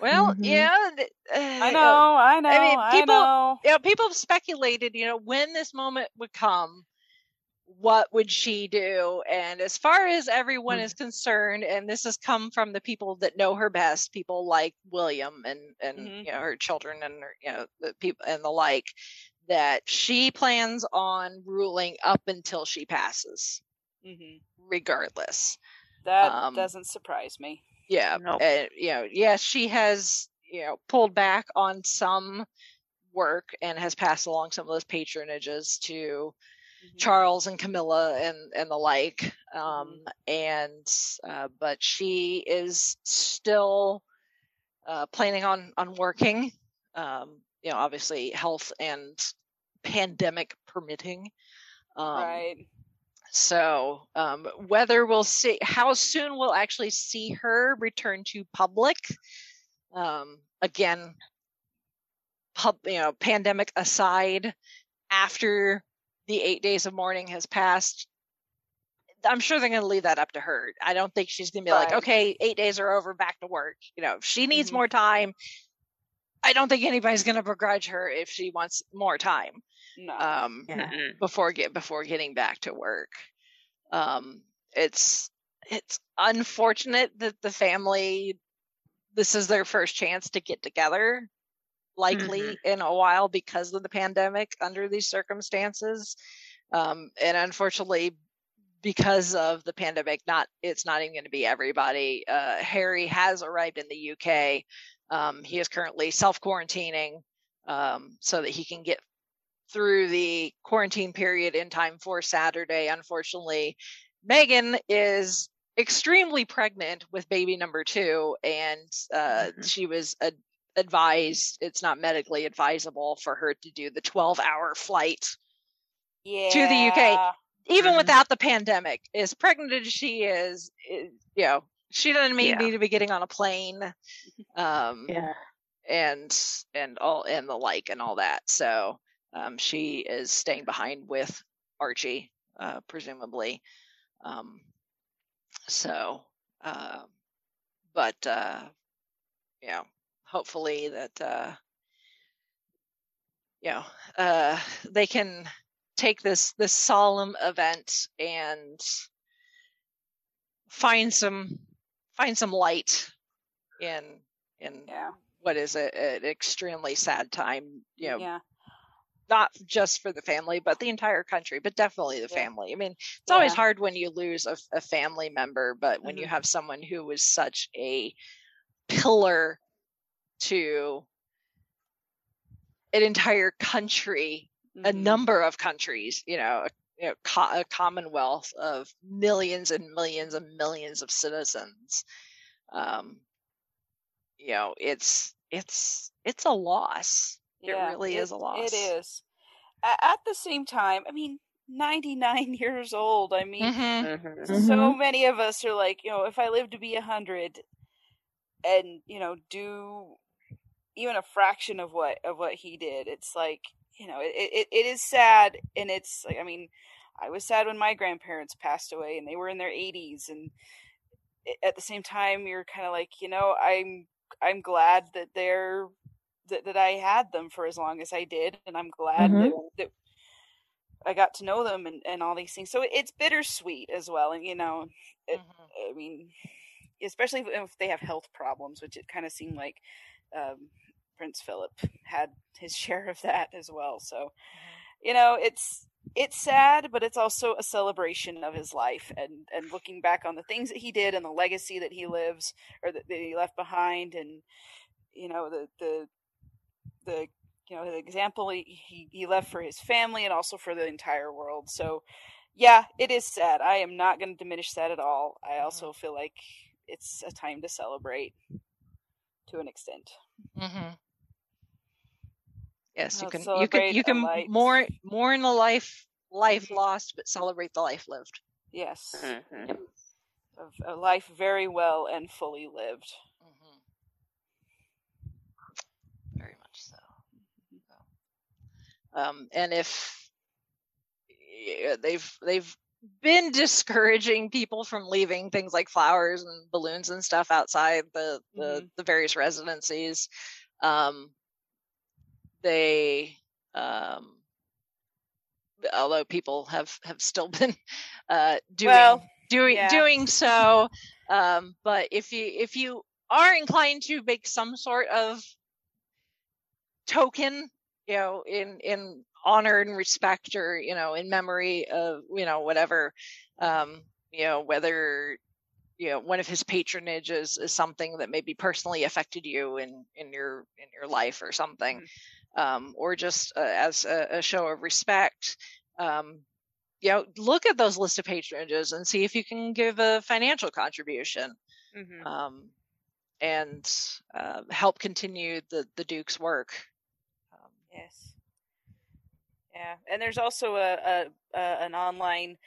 Well, Mhm. yeah. th- uh, I know, I know, I mean, I, people- know. you know, people have speculated, you know, when this moment would come, what would she do? And as far as everyone Mm. is concerned, and this has come from the people that know her best, people like William and and Mhm. you know her children and her, you know the people and the like, that she plans on ruling up until she passes, hmm regardless. That Um, doesn't surprise me. Yeah, Nope. and you know, yes, she has you know pulled back on some work and has passed along some of those patronages to Mhm. Charles and Camilla and and the like. Um, Mm-hmm. and uh, but she is still uh, planning on on working. Um, you know, obviously health and pandemic permitting. Um, right. So, um, whether we'll see how soon we'll actually see her return to public, um, again, pub, you know, pandemic aside, after the eight days of mourning has passed, I'm sure they're going to leave that up to her. I don't think she's going to be like, okay, eight days are over, back to work. You know, if she needs Mhm. more time. I don't think anybody's going to begrudge her if she wants more time No. um, Yeah. Before get before getting back to work. Um, it's it's unfortunate that the family this is their first chance to get together, likely Mhm. in a while because of the pandemic under these circumstances, um, and unfortunately because of the pandemic, not it's not even going to be everybody. Uh, Harry has arrived in the UK. Um, he is currently self quarantining um, so that he can get through the quarantine period in time for Saturday. Unfortunately, Meghan is extremely pregnant with baby number two, and uh, Mhm. she was ad- advised it's not medically advisable for her to do the 12 hour flight yeah. to the UK. even Mhm. without the pandemic, as pregnant as she is, it, you know, she doesn't mean Yeah. need to be getting on a plane. Um, Yeah. and and all and the like and all that. So um, she is staying behind with Archie, uh, presumably. Um, so, uh, but uh, you know, hopefully that uh, you know uh, they can take this this solemn event and find some find some light in in Yeah. what is a, an extremely sad time you know Yeah. Not just for the family but the entire country but definitely the Yeah. family i mean it's always hard when you lose a, a family member but when you Mhm. have someone who was such a pillar to an entire country a Mhm. number of countries, you know, a, you know, co- a commonwealth of millions and millions and millions of citizens. Um, you know, it's it's it's a loss. Yeah, it really is a loss. It is. At the same time, I mean, 99 years old. I mean, Mhm. Mhm. so many of us are like, you know, if I live to be a hundred, and you know, do even a fraction of what of what he did, it's like, you know, it it, it is sad, and it's like, I mean, I was sad when my grandparents passed away, and they were in their 80s, and at the same time, you're kind of like, you know, I'm I'm glad that they're that, that I had them for as long as I did, and I'm glad Mhm. that, that I got to know them and, and all these things. So it's bittersweet as well, and you know, it- Mhm. I mean, especially if- if they have health problems, which it kind of seemed like um, Prince Philip had his share of that as well. So, you know, it's it's sad, but it's also a celebration of his life and and looking back on the things that he did and the legacy that he lives or that, that he left behind, and you know the the the you know the example he, he he left for his family and also for the entire world. So, yeah, it is sad. I am not going to diminish that at all. I also feel like it's a time to celebrate to an extent. Mhm. Yes, you I'll can you can you can light- more mourn the life life lost, but celebrate the life lived. Yes, Mhm. of a life very well and fully lived. Mhm. Very much so. So, Um, and if yeah, they've they've been discouraging people from leaving things like flowers and balloons and stuff outside the the, the various residencies, um, they um, although people have have still been uh, doing Well, doing yeah. doing so um but if you if you are inclined to make some sort of token you know in in honor and respect or you know in memory of you know whatever um you know whether you know one of his patronages is something that maybe personally affected you in in your in your life or something um or just uh, as a, a show of respect um you know look at those list of patronages and see if you can give a financial contribution mhm. um, and uh, help continue the the duke's work Yes. Yeah, and there's also a, a, a an online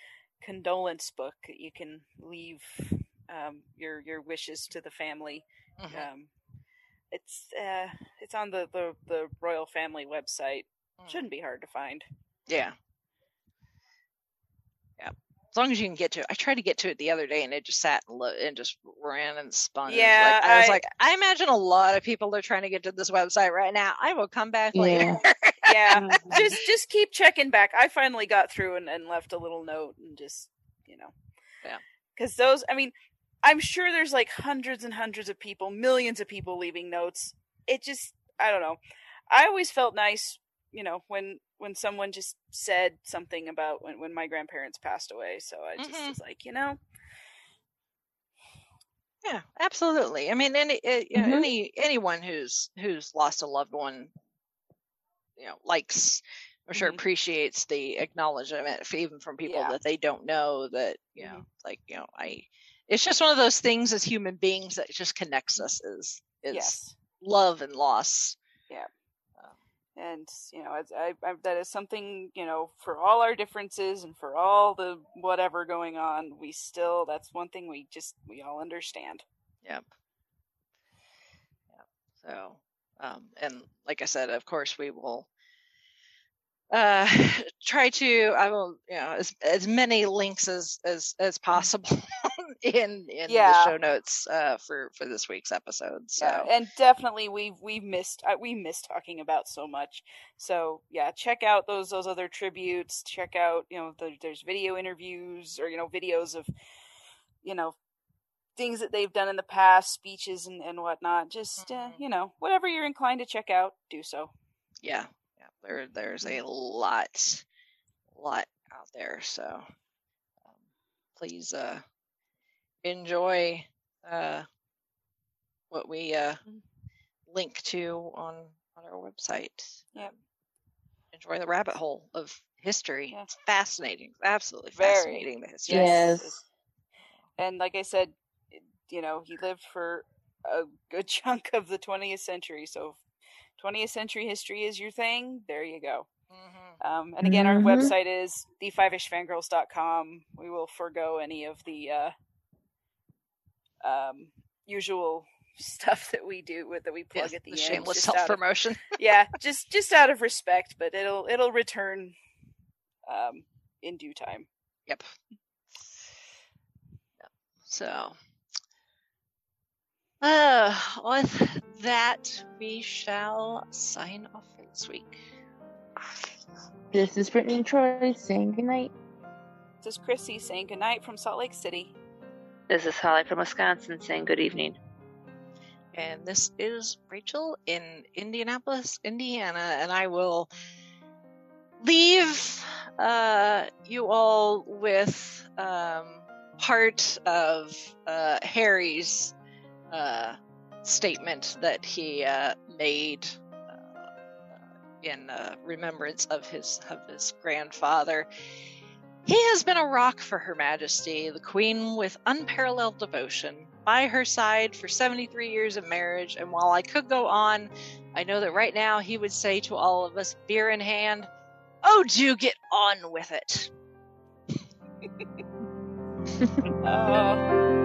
condolence book that you can leave um, your your wishes to the family. mhm, Um, it's uh, it's on the, the the royal family website. mhm. Shouldn't be hard to find. yeah long as you can get to it i tried to get to it the other day and it just sat and, lo- and just ran and spun Yeah, like, i was like i imagine a lot of people are trying to get to this website right now i will come back later Yeah. Yeah, Mhm. just just keep checking back. I finally got through and, and left a little note and just you know, Yeah. Because those, I mean, I'm sure there's like hundreds and hundreds of people, millions of people leaving notes. It just, I don't know. I always felt nice, you know, when when someone just said something about when when my grandparents passed away. So I just Mhm. was like, you know, Yeah, absolutely. I mean, any you know, Mhm. any anyone who's who's lost a loved one, you know, likes or sure Mhm. appreciates the acknowledgement, even from people Yeah. that they don't know. That you know, Mhm. like you know, I. It's just one of those things as human beings that just connects us is is yes. love and loss. And you know I, I, that is something you know for all our differences and for all the whatever going on we still that's one thing we just we all understand Yep. Yep. So, Um, and like I said, of course, we will uh, try to. I will, you know, as as many links as as as possible in in Yeah. the show notes uh, for for this week's episode. So Yeah, and definitely we've we've missed uh, we missed talking about so much. So yeah, check out those those other tributes. Check out you know the, there's video interviews or you know videos of you know things that they've done in the past, speeches and and whatnot. Just uh, Mhm. you know whatever you're inclined to check out, do so. yeah, yeah, there there's a lot lot out there. So um, please uh, enjoy uh, what we uh, link to on on our website. Yep. Um, enjoy the rabbit hole of history. Yeah. It's fascinating, absolutely Very. fascinating. The history. Yes. And like I said, you know, he lived for a good chunk of the 20th century. So, 20th century history is your thing. There you go. Mhm. Um, and again, our Mhm. website is the5ishfangirls.com. We will forego any of the uh, um, usual stuff that we do with that we plug Yes, at the, the end. shameless self promotion. yeah, just just out of respect, but it'll it'll return um, in due time. Yep. Yep. So, uh, with that, we shall sign off for this week. This is Brittany and Troy saying goodnight. This is Chrissy saying goodnight from Salt Lake City. This is Holly from Wisconsin saying good evening. And this is Rachel in Indianapolis, Indiana, and I will leave uh, you all with um, part of uh, Harry's uh, statement that he uh, made uh, in uh, remembrance of his of his grandfather. He has been a rock for Her Majesty, the Queen, with unparalleled devotion. By her side for 73 years of marriage, and while I could go on, I know that right now he would say to all of us, beer in hand, Oh, do get on with it. Oh.